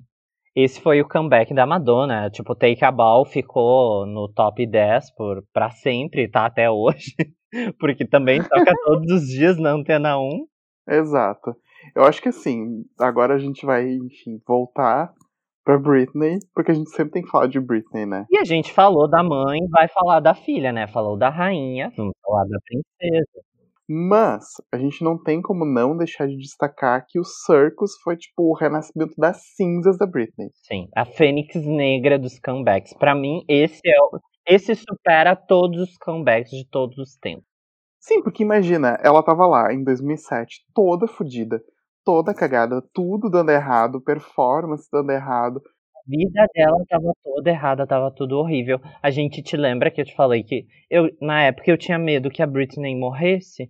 Esse foi o comeback da Madonna. Tipo, Take a Ball ficou no top 10 por, pra sempre, tá até hoje. Porque também toca todos os dias na Antena 1. Exato. Eu acho que assim, agora a gente vai, enfim, voltar pra Britney, porque a gente sempre tem que falar de Britney, né? E a gente falou da mãe, vai falar da filha, né? Falou da rainha, vamos falar da princesa. Mas a gente não tem como não deixar de destacar que o Circus foi tipo o renascimento das cinzas da Britney. Sim, a fênix negra dos comebacks. Pra mim, esse é o, esse supera todos os comebacks de todos os tempos. Sim, porque imagina, ela tava lá em 2007, toda fodida, toda cagada, tudo dando errado, performance dando errado. Vida dela tava toda errada, tava tudo horrível. A gente te lembra que eu te falei que eu na época eu tinha medo que a Britney morresse,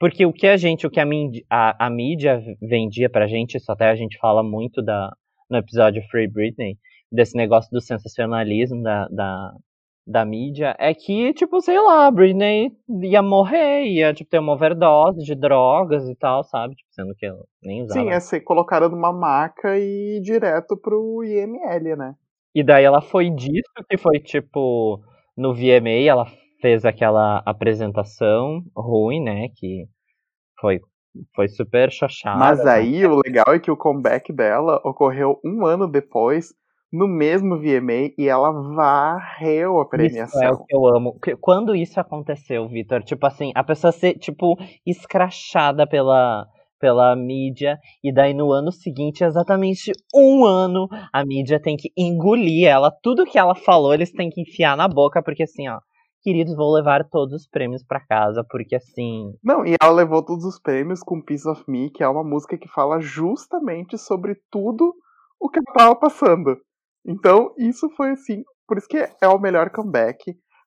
porque o que a gente, o que a, mídia, a, a mídia vendia pra gente, isso até a gente fala muito da, no episódio Free Britney, desse negócio do sensacionalismo da, da, da mídia, é que, tipo, sei lá, Britney ia morrer, ia tipo, ter uma overdose de drogas e tal, sabe? Tipo, sendo que nem usava. Sim, é ser colocada numa maca e ir direto pro IML, né? E daí ela foi disso que foi tipo no VMA, ela fez aquela apresentação ruim, né, que foi foi super xoxada. Mas né? aí o legal é que o comeback dela ocorreu um ano depois, no mesmo VMA, e ela varreu a Isso é premiação. o que eu amo. Quando isso aconteceu, Vitor, tipo assim, a pessoa ser tipo escrachada pela pela mídia e daí no ano seguinte, exatamente um ano, a mídia tem que engolir ela. Tudo que ela falou, eles têm que enfiar na boca porque assim, ó, queridos, vou levar todos os prêmios pra casa porque assim, Não, e ela levou todos os prêmios com Piece of Me, que é uma música que fala justamente sobre tudo o que ela tava passando. Então, isso foi assim, por isso que é o melhor comeback.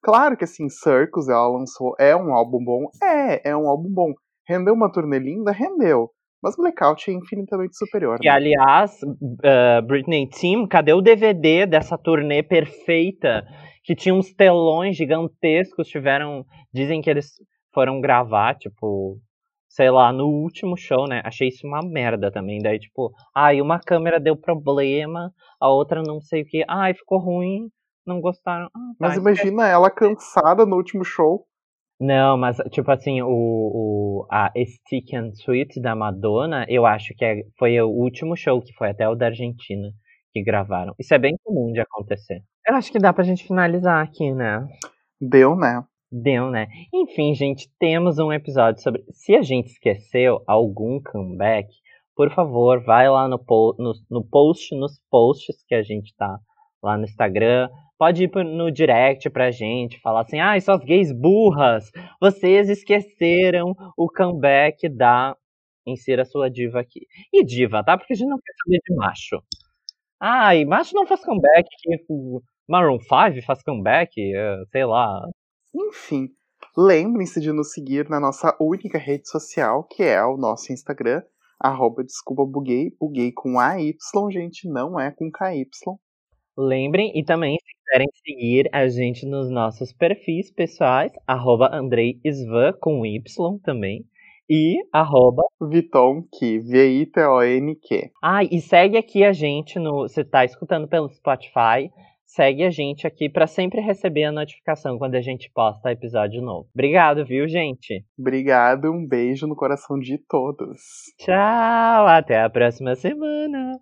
Claro que assim, Circus ela lançou, é um álbum bom? É, é um álbum bom. Rendeu uma turnê linda? Rendeu. Mas Blackout é infinitamente superior. Que, né? aliás, uh, Britney Team, cadê o DVD dessa turnê perfeita? Que tinha uns telões gigantescos, tiveram. Dizem que eles foram gravar, tipo, sei lá, no último show, né? Achei isso uma merda também. Daí, tipo, ai, uma câmera deu problema, a outra não sei o que, ai, ficou ruim, não gostaram. Ah, tá, Mas imagina ela cansada no último show. Não, mas tipo assim, o, o, a Stick and Sweet da Madonna, eu acho que é- foi o último show, que foi até o da Argentina, que gravaram. Isso é bem comum de acontecer. Eu acho que dá pra gente finalizar aqui, né? Deu, né? Deu, né? Enfim, gente, temos um episódio sobre. Se a gente esqueceu algum comeback, por favor, vai lá no, po no, no post, nos posts que a gente tá lá no Instagram. Pode ir no direct pra gente, falar assim, ai, ah, suas gays burras, vocês esqueceram o comeback da Insira sua diva aqui. E diva, tá? Porque a gente não quer saber de macho. Ai, macho não faz comeback. Maroon 5 faz comeback, eh, sei lá. Enfim, lembrem-se de nos seguir na nossa única rede social, que é o nosso Instagram, arroba desculpa buguei, buguei com AY, gente, não é com KY. Lembrem, e também se quiserem seguir a gente nos nossos perfis pessoais, arroba Andrei Svan, com Y também, e arroba Vitonk, V-I-T-O-N-Q. Ah, e segue aqui a gente no. Você tá escutando pelo Spotify. Segue a gente aqui para sempre receber a notificação quando a gente posta episódio novo. Obrigado, viu, gente? Obrigado, um beijo no coração de todos. Tchau, até a próxima semana.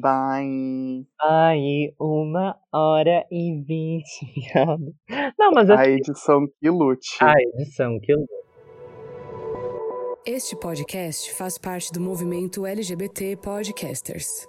Bye. Aí, uma hora e vinte. Não, mas assim, A edição que lute. A edição que lute. Este podcast faz parte do movimento LGBT Podcasters.